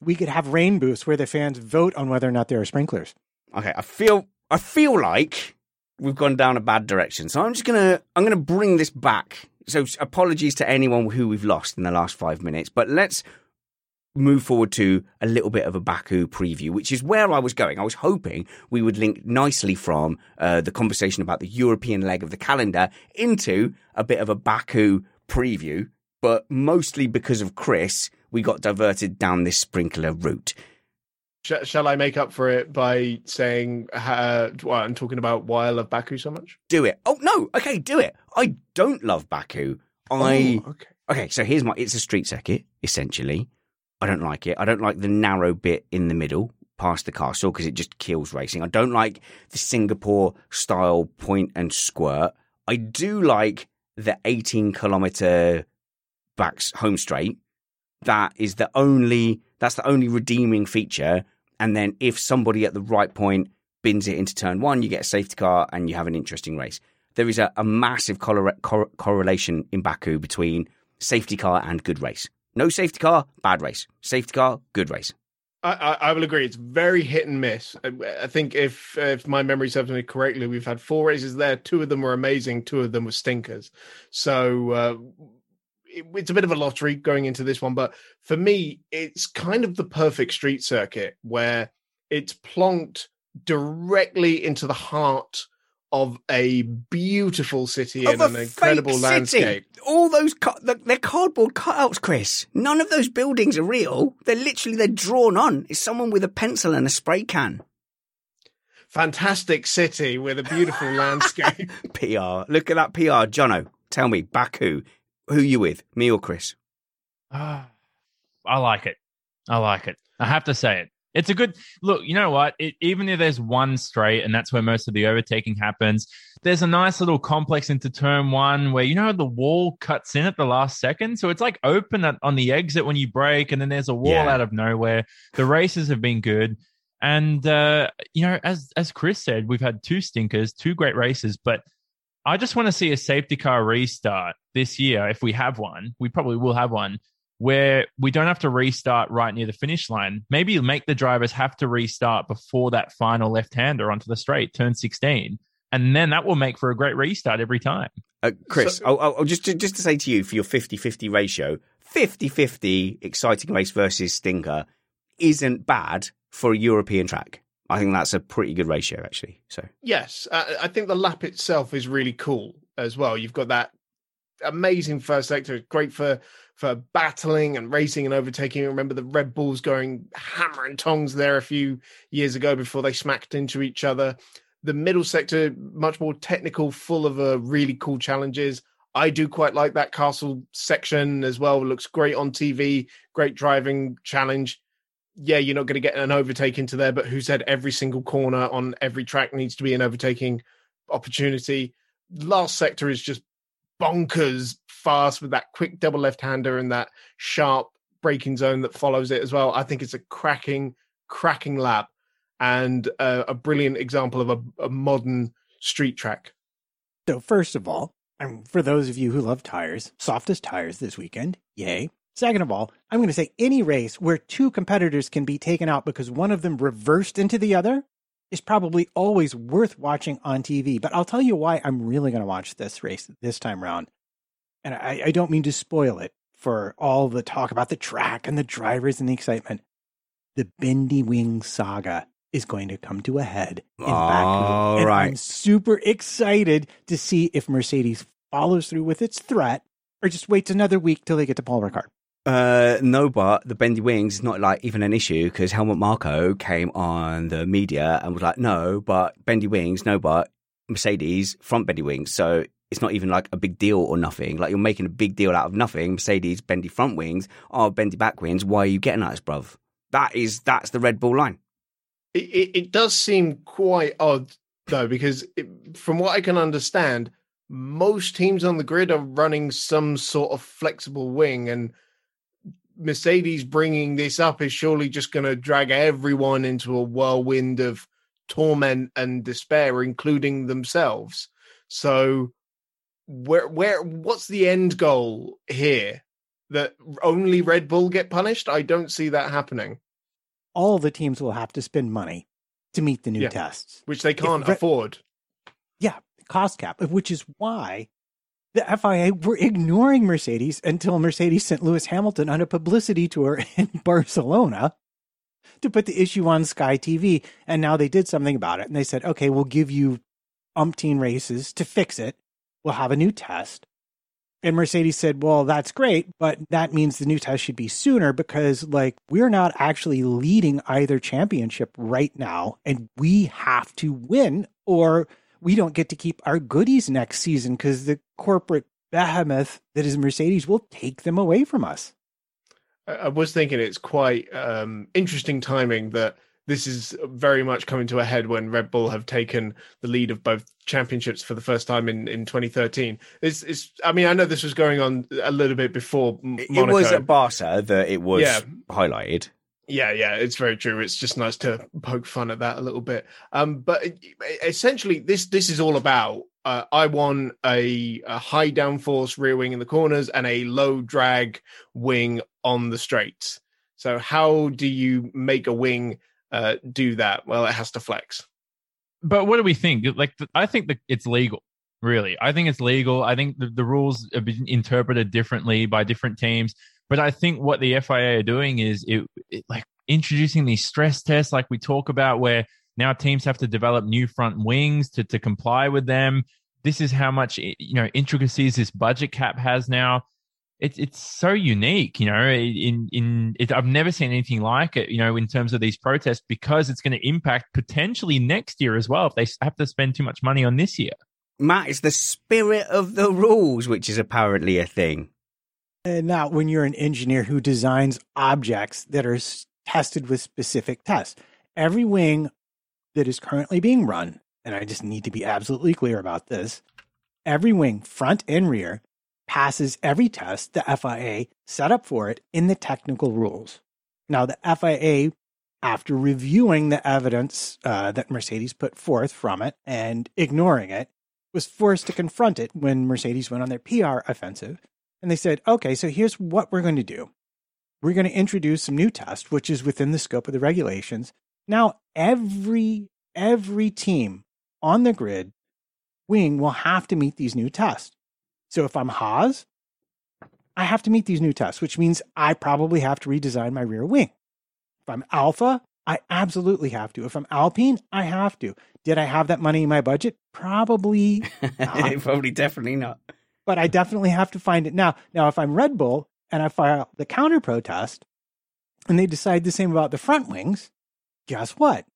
We could have rain booths where the fans vote on whether or not there are sprinklers. Okay, I feel I feel like we've gone down a bad direction. So I'm just gonna I'm gonna bring this back. So apologies to anyone who we've lost in the last five minutes, but let's move forward to a little bit of a Baku preview, which is where I was going. I was hoping we would link nicely from uh, the conversation about the European leg of the calendar into a bit of a Baku preview, but mostly because of Chris, we got diverted down this sprinkler route. Sh- shall I make up for it by saying, uh, well, I'm talking about why I love Baku so much? do it. Oh no, okay, do it. I don't love Baku. I Oh, okay. okay. So here's my. It's a street circuit essentially. I don't like it. I don't like the narrow bit in the middle past the castle because it just kills racing. I don't like the Singapore style point and squirt. I do like the 18 kilometer backs home straight. That is the only. That's the only redeeming feature. And then if somebody at the right point bins it into turn one, you get a safety car and you have an interesting race. There is a, a massive cor- correlation in Baku between safety car and good race. No safety car, bad race. Safety car, good race. I, I, will agree. It's very hit and miss. I, I think if if my memory serves me correctly, we've had four races there. Two of them were amazing. Two of them were stinkers. So uh, it's a bit of a lottery going into this one. But for me, it's kind of the perfect street circuit where it's plonked directly into the heart of a beautiful city and an incredible landscape. All those cu- they're cardboard cutouts, Chris. None of those buildings are real. They're literally they're drawn on. It's someone with a pencil and a spray can. Fantastic city with a beautiful landscape. PR. Look at that PR, Jono. Tell me, Baku. Who you with? Me or Chris? Ah, I like it. I like it. I have to say it. It's a good look. You know what? It, even if there's one straight, and that's where most of the overtaking happens, there's a nice little complex into turn one where you know the wall cuts in at the last second, so it's like open at, on the exit when you break, and then there's a wall Yeah. out of nowhere. The races have been good, and uh, you know, as as Chris said, we've had two stinkers, two great races, but I just want to see a safety car restart this year. If we have one, we probably will have one where we don't have to restart right near the finish line. Maybe make the drivers have to restart before that final left hander onto the straight, turn 16. And then that will make for a great restart every time. Uh, Chris, So- I'll, I'll, I'll just just to say to you for your 50-50 ratio, 50-50 exciting race versus stinker isn't bad for a European track. I think that's a pretty good ratio, actually. So Yes, I, I think the lap itself is really cool as well. You've got that amazing first sector, great for for battling and racing and overtaking. Remember the Red Bulls going hammer and tongs there a few years ago before they smacked into each other. The middle sector, much more technical, full of uh, really cool challenges. I do quite like that castle section as well. It looks great on TV, great driving challenge. Yeah, you're not going to get an overtake into there, but who said every single corner on every track needs to be an overtaking opportunity? Last sector is just bonkers fast with that quick double left hander and that sharp braking zone that follows it as well. I think it's a cracking, cracking lap and uh, a brilliant example of a, a modern street track. So, first of all, and for those of you who love tires, softest tires this weekend, yay. Second of all, I'm going to say any race where two competitors can be taken out because one of them reversed into the other is probably always worth watching on TV. But I'll tell you why I'm really going to watch this race this time around. And I, I don't mean to spoil it for all the talk about the track and the drivers and the excitement. The Bendy Wing saga is going to come to a head in All Baku. And right. I'm super excited to see if Mercedes follows through with its threat or just waits another week till they get to Paul Ricard. Uh, no, but the bendy wings is not like even an issue because Helmut Marko came on the media and was like, no, but bendy wings, no, but Mercedes front bendy wings. So it's not even like a big deal or nothing. Like you're making a big deal out of nothing. Mercedes bendy front wings are bendy back wings. Why are you getting at us, bruv? That is that's the Red Bull line. It, it, it does seem quite odd though, because it, from what I can understand, most teams on the grid are running some sort of flexible wing, and Mercedes bringing this up is surely just going to drag everyone into a whirlwind of torment and despair, including themselves. So, where, where, what's the end goal here? That only Red Bull get punished? I don't see that happening, All the teams will have to spend money to meet the new Yeah. tests. which they can't Re- afford. Yeah, cost cap, which is why the FIA were ignoring Mercedes until Mercedes sent Lewis Hamilton on a publicity tour in Barcelona to put the issue on Sky TV. And now they did something about it. And they said, okay, we'll give you umpteen races to fix it. We'll have a new test. And Mercedes said, well, that's great, but that means the new test should be sooner because, like, we're not actually leading either championship right now. And we have to win or we don't get to keep our goodies next season because the corporate behemoth that is Mercedes will take them away from us. I I was thinking it's quite um, interesting timing that this is very much coming to a head when Red Bull have taken the lead of both championships for the first time in, in 2013. It's, it's, I mean, I know this was going on a little bit before M- It was at Barca that it was Yeah. highlighted. Yeah, yeah, it's very true. It's just nice to poke fun at that a little bit. Um, but essentially, this this is all about. Uh, I want a, a high downforce rear wing in the corners and a low drag wing on the straights. So, how do you make a wing uh, do that? Well, it has to flex. but what do we think? Like, I think that it's legal. Really, I think it's legal. I think the, the rules have been interpreted differently by different teams. But I think what the FIA are doing is it, it like introducing these stress tests, like we talk about, where now teams have to develop new front wings to to comply with them. This is how much you know intricacies this budget cap has now. It's it's so unique, you know. In in it, I've never seen anything like it, you know, in terms of these protests because it's going to impact potentially next year as well if they have to spend too much money on this year. Matt, it's the spirit of the rules, which is apparently a thing. And now, when you're an engineer who designs objects that are tested with specific tests, every wing that is currently being run, and I just need to be absolutely clear about this every wing, front and rear, passes every test the FIA set up for it in the technical rules. Now, the FIA, after reviewing the evidence uh, that Mercedes put forth from it and ignoring it, was forced to confront it when Mercedes went on their PR offensive and they said, okay, so here's what we're going to do. We're going to introduce some new tests, which is within the scope of the regulations. Now, every every team on the grid wing will have to meet these new tests. So if I'm Haas, I have to meet these new tests, which means I probably have to redesign my rear wing. If I'm Alpha, I absolutely have to. If I'm Alpine, I have to. Did I have that money in my budget? Probably not Probably definitely not. But I definitely have to find it now. Now, if I'm Red Bull and I file the counter protest and they decide the same about the front wings, guess what?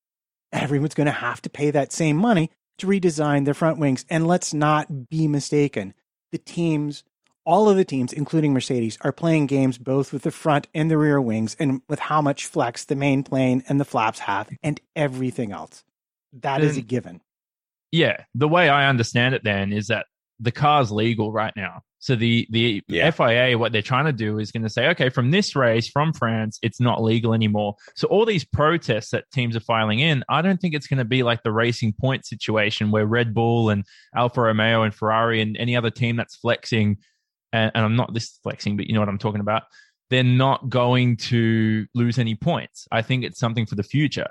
Everyone's going to have to pay that same money to redesign their front wings. And let's not be mistaken. The teams, all of the teams, including Mercedes, are playing games both with the front and the rear wings and with how much flex the main plane and the flaps have and everything else. That is a given. Yeah. The way I understand it then is that the car's legal right now. So the the Yeah. FIA, what they're trying to do is going to say, okay, from this race from France, it's not legal anymore. So all these protests that teams are filing in, I don't think it's going to be like the racing point situation where Red Bull and Alfa Romeo and Ferrari and any other team that's flexing, and, and I'm not this flexing, but you know what I'm talking about. They're not going to lose any points. I think it's something for the future.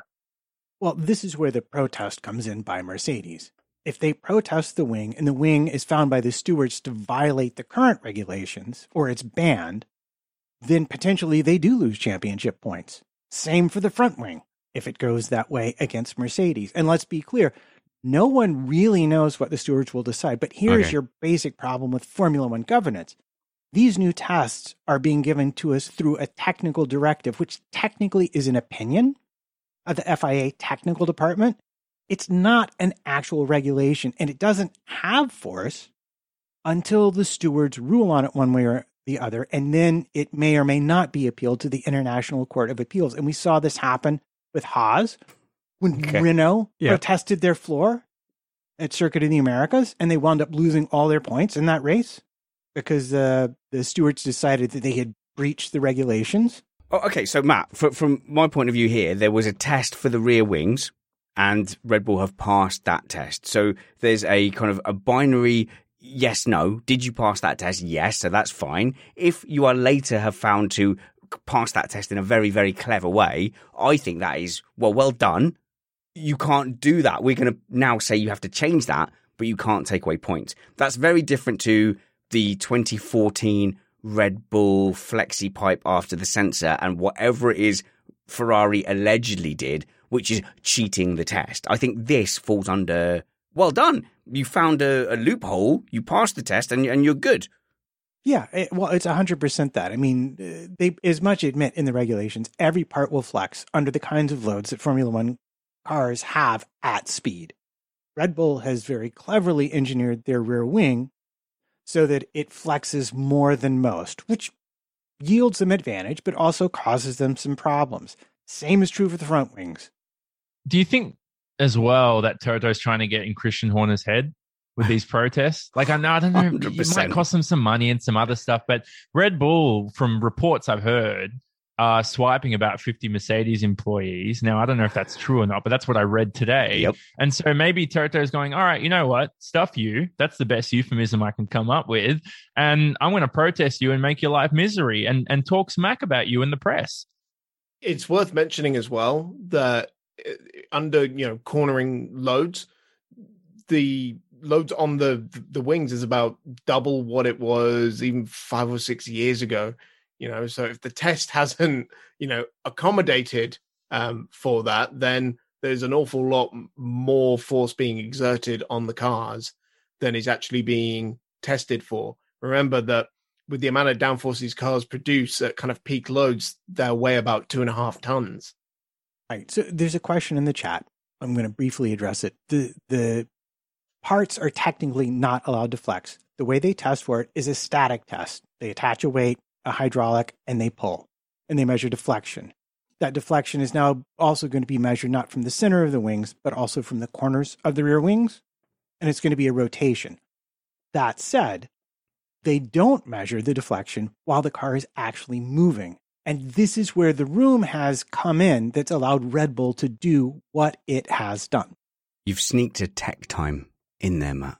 Well, this is where the protest comes in by Mercedes. If they protest the wing and the wing is found by the stewards to violate the current regulations or it's banned, then potentially they do lose championship points. Same for the front wing if it goes that way against Mercedes. And let's be clear, no one really knows what the stewards will decide. But here's Okay. your basic problem with Formula One governance. These new tests are being given to us through a technical directive, which technically is an opinion of the FIA technical department. It's not an actual regulation and it doesn't have force until the stewards rule on it one way or the other. And then it may or may not be appealed to the International Court of Appeals. And we saw this happen with Haas when Okay. Renault Yeah. protested their floor at Circuit of the Americas and they wound up losing all their points in that race because uh, the stewards decided that they had breached the regulations. Oh, okay, so Matt, fr from my point of view here, there was a test for the rear wings, and Red Bull have passed that test. So there's a kind of a binary yes, no. Did you pass that test? Yes, so that's fine. If you are later have found to pass that test in a very, very clever way, I think that is, well, well done. You can't do that. We're going to now say you have to change that, but you can't take away points. That's very different to the 2014 Red Bull flexi pipe after the sensor and whatever it is Ferrari allegedly did, which is cheating the test. I think this falls under well done. You found a, a loophole, you passed the test, and, and you're good. Yeah, it, well, it's 100% that. I mean, uh, they as much admit in the regulations, every part will flex under the kinds of loads that Formula One cars have at speed. Red Bull has very cleverly engineered their rear wing so that it flexes more than most, which yields them advantage, but also causes them some problems. Same is true for the front wings. Do you think as well that Toto's trying to get in Christian Horner's head with these protests? Like I know I don't know, it 100%. might cost them some money and some other stuff, but Red Bull, from reports I've heard, are swiping about 50 Mercedes employees. Now I don't know if that's true or not, but that's what I read today. Yep. And so maybe Toto's going, all right, you know what? Stuff you. That's the best euphemism I can come up with. And I'm going to protest you and make your life misery and, and talk smack about you in the press. it's worth mentioning as well that under you know cornering loads the loads on the the wings is about double what it was even five or six years ago you know so if the test hasn't you know accommodated um for that then there's an awful lot more force being exerted on the cars than is actually being tested for remember that with the amount of downforce these cars produce at kind of peak loads, they'll weigh about two and a half tons. Right. So there's a question in the chat. I'm going to briefly address it. The the parts are technically not allowed to flex. The way they test for it is a static test. They attach a weight, a hydraulic, and they pull, and they measure deflection. That deflection is now also going to be measured not from the center of the wings, but also from the corners of the rear wings, and it's going to be a rotation. That said, they don't measure the deflection while the car is actually moving. And this is where the room has come in that's allowed Red Bull to do what it has done. You've sneaked a tech time in there, Matt.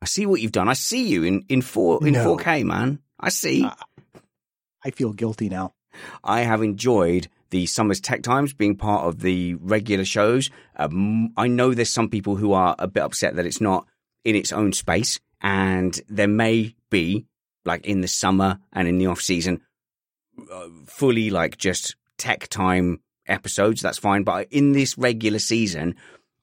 I see what you've done. I see you in in four in No. 4K, man. I see. Uh, I feel guilty now. I have enjoyed the Summers Tech Times being part of the regular shows. Um, I know there's some people who are a bit upset that it's not in its own space, and there may be, like in the summer and in the off season, fully like just tech time episodes. That's fine, but in this regular season.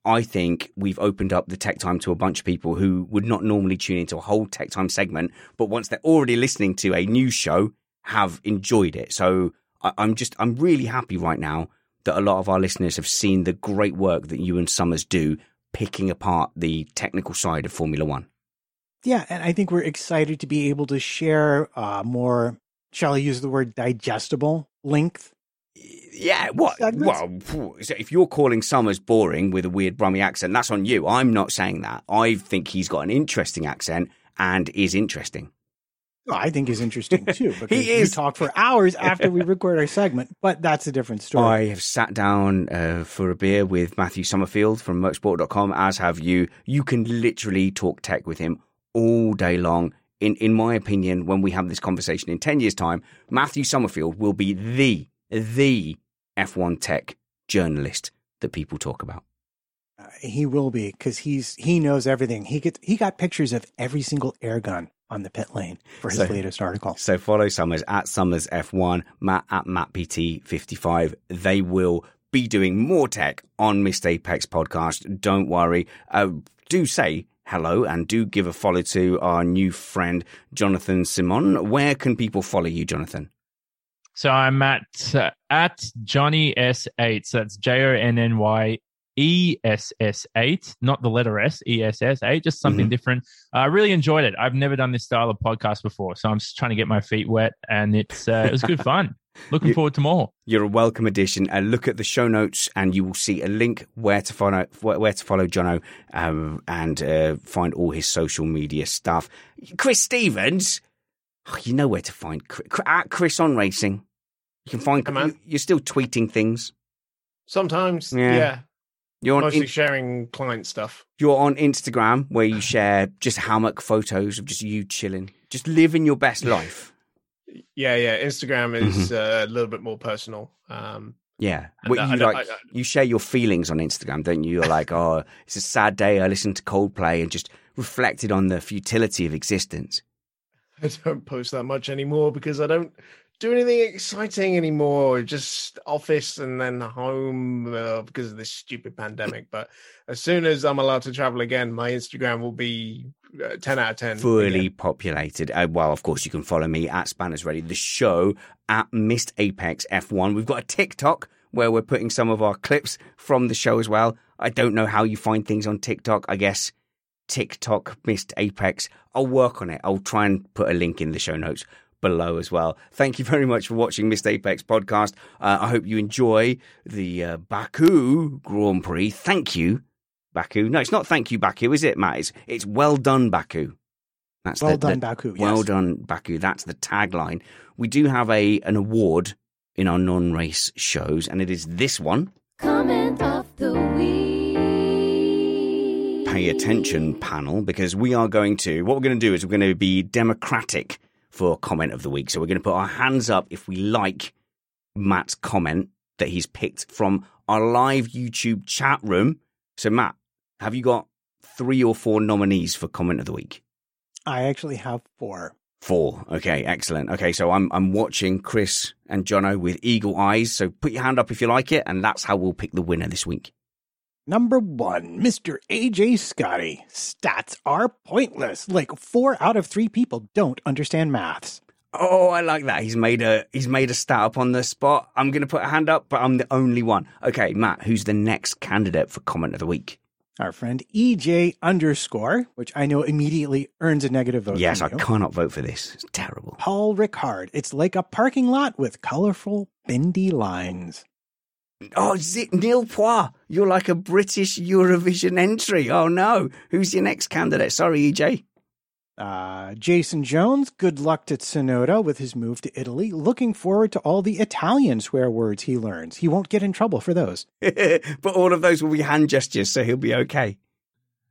I think we've opened up the tech time to a bunch of people who would not normally tune into a whole tech time segment, but once they're already listening to a new show, have enjoyed it. So I, I'm just, I'm really happy right now that a lot of our listeners have seen the great work that you and Summers do picking apart the technical side of Formula One. Yeah, and I think we're excited to be able to share uh, more, shall I use the word digestible length? Yeah, what? Segments? Well, if you're calling Summers boring with a weird Brummy accent, that's on you. I'm not saying that. I think he's got an interesting accent and is interesting. Well, I think is interesting too because He is. we talk for hours after we record our segment, but that's a different story. I have sat down uh, for a beer with Matthew Summerfield from motorsport.com, as have you. You can literally talk tech with him all day long. In, in my opinion, when we have this conversation in 10 years' time, Matthew Summerfield will be the, the F1 tech journalist that people talk about. Uh, he will be because he's he knows everything. He gets he got pictures of every single air gun on the pit lane for his So- latest article. So follow Summers at Summers F1, Matt at MattPT55. They will be doing more tech on Missed Apex podcast. Don't worry. Uh, do say hello and do give a follow to our new friend, Jonathan Simon. Where can people follow you, Jonathan? So I'm at uh, at Johnny S8. So that's J O N N Y E S S 8, not the letter S, E S S 8, just something Mhm. different. I really enjoyed it. I've never done this style of podcast before, so I'm just trying to get my feet wet, and it's uh, it was good fun. Looking You- forward to more. You're a welcome addition. Uh, look at the show notes, and you will see a link where to follow where where to follow Jono um, and uh, find all his social media stuff. Chris Stevens, oh, you know where to find Chris, at Chris on Racing. You can find Hey, man. you- you're still tweeting things. Sometimes, Yeah. yeah. You're on Mostly in- sharing client stuff. you're on Instagram where you share just hammock photos of just you chilling, just living your best life. Yeah, yeah. Instagram is Mm-hmm. uh, a little bit more personal. Um, Yeah, And What I- you I like I- you share your feelings on Instagram, don't you? You're like, oh, it's a sad day. I listened to Coldplay and just reflected on the futility of existence. I don't post that much anymore because I don't do anything exciting anymore. Just office and then home uh, because of this stupid pandemic. But as soon as I'm allowed to travel again, my Instagram will be uh, 10 out of 10. Fully again. populated. Uh, well, of course, you can follow me at Spanners Ready, the show at Missed Apex F1. We've got a TikTok where we're putting some of our clips from the show as well. I don't know how you find things on TikTok. I guess TikTok Missed Apex. I'll work on it. I'll try and put a link in the show notes below as well. Thank you very much for watching Missed Apex podcast. Uh, I hope you enjoy the uh, Baku Grand Prix. Thank you, Baku. No, it's not thank you, Baku, is it, Matt? It's, it's well done, Baku. That's Well the- done, the- Baku. Well yes. done, Baku. That's the tagline. We do have a an award in our non-race shows, and it is this one. Comment of the week. Pay attention, panel, because we are going to. What we're going to do is we're going to be democratic for comment of the week. So we're going to put our hands up if we like Matt's comment that he's picked from our live YouTube chat room. So Matt, have you got three or four nominees for comment of the week? I actually have four. Four. Okay, excellent. Okay, so I'm I'm watching Chris and Jono with eagle eyes. So put your hand up if you like it, and that's how we'll pick the winner this week. Number one, Mr. AJ Scotty. Stats are pointless. Like four out of three people don't understand maths. Oh, I like that. He's made a he's made a stat up on the spot. I'm going to put a hand up, but I'm the only one. Okay, Matt, who's the next candidate for comment of the week? Our friend EJ underscore, which I know immediately earns a negative vote. yes, I cannot vote for this. It's terrible. Paul Ricard. It's like a parking lot with colorful, bendy lines. Oh, Zit Neil Poir, you're like a British Eurovision entry. Oh no, who's your next candidate? Sorry, EJ. Uh, Jason Jones, good luck to Tsunoda with his move to Italy. Looking forward to all the Italian swear words he learns. He won't get in trouble for those. but all of those will be hand gestures, so he'll be okay.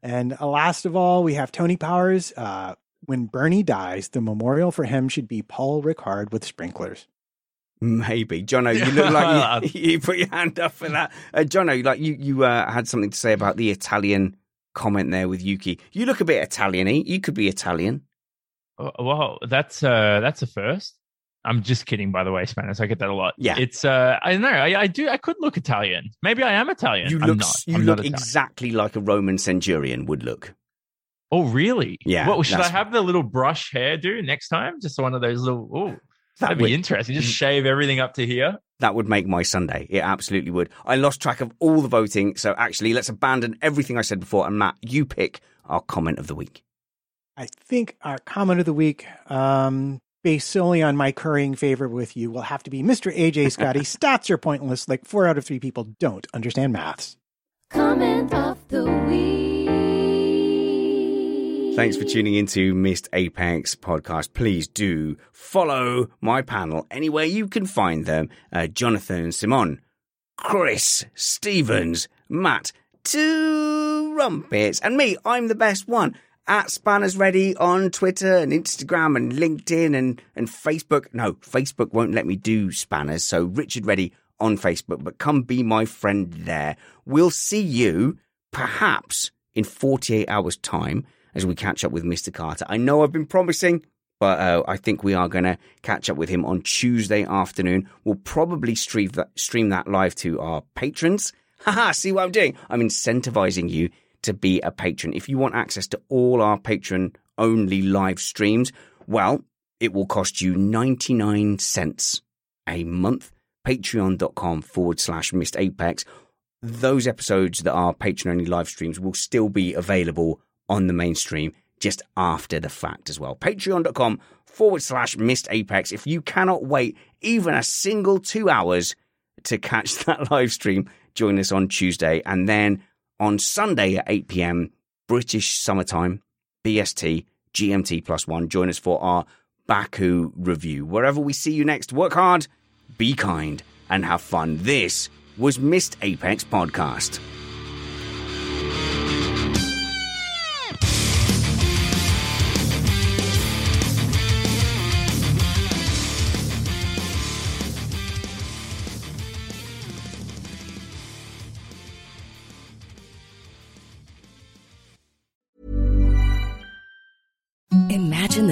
And uh, last of all, we have Tony Powers. Uh, when Bernie dies, the memorial for him should be Paul Ricard with sprinklers. Maybe, Jono. You look like you, you put your hand up for that. Uh, Jono, like you, you uh, had something to say about the Italian comment there with Yuki. You look a bit Italian-y. You could be Italian. Oh, Well, that's uh, that's a first. I'm just kidding, by the way, Spanish. I get that a lot. Yeah. it's uh, I don't know. I, I do. I could look Italian. Maybe I am Italian. You I'm look, not. you I'm look exactly like a Roman centurion would look. Oh, really? Yeah, What should I have the little brush hairdo next time? Just one of those little. Oh, That'd would- be interesting. Just shave everything up to here. That would make my Sunday. It absolutely would. I lost track of all the voting, so actually, let's abandon everything I said before. And Matt, you pick our comment of the week. I think our comment of the week, um, based solely on my currying favor with you, will have to be Mr. AJ Scotty. Stats are pointless. Like four out of three people don't understand maths. Comment of the week. Thanks for tuning into Missed Apex podcast. Please do follow my panel anywhere you can find them. Uh, Jonathan Simon, Chris Stevens, Matt, Two Trumpets, and me. I'm the best one. At Spanners Ready on Twitter and Instagram and LinkedIn and, and Facebook. No, Facebook won't let me do Spanners. So Richard Ready on Facebook, but come be my friend there. We'll see you perhaps in 48 hours time as we catch up with Mr. Carter. I know I've been promising, but uh, I think we are going to catch up with him on Tuesday afternoon. We'll probably stream that, stream that live to our patrons. Haha, see what I'm doing? I'm incentivizing you to be a patron. If you want access to all our patron only live streams, well, it will cost you 99 cents a month. Patreon.com forward slash missed apex. Those episodes that are patron only live streams will still be available on the mainstream just after the fact as well. Patreon.com forward slash missed apex. If you cannot wait even a single two hours to catch that live stream, join us on Tuesday and then on Sunday at 8 p.m. British summertime, BST, GMT plus one. Join us for our Baku review. Wherever we see you next, work hard, be kind, and have fun. This was Missed Apex Podcast.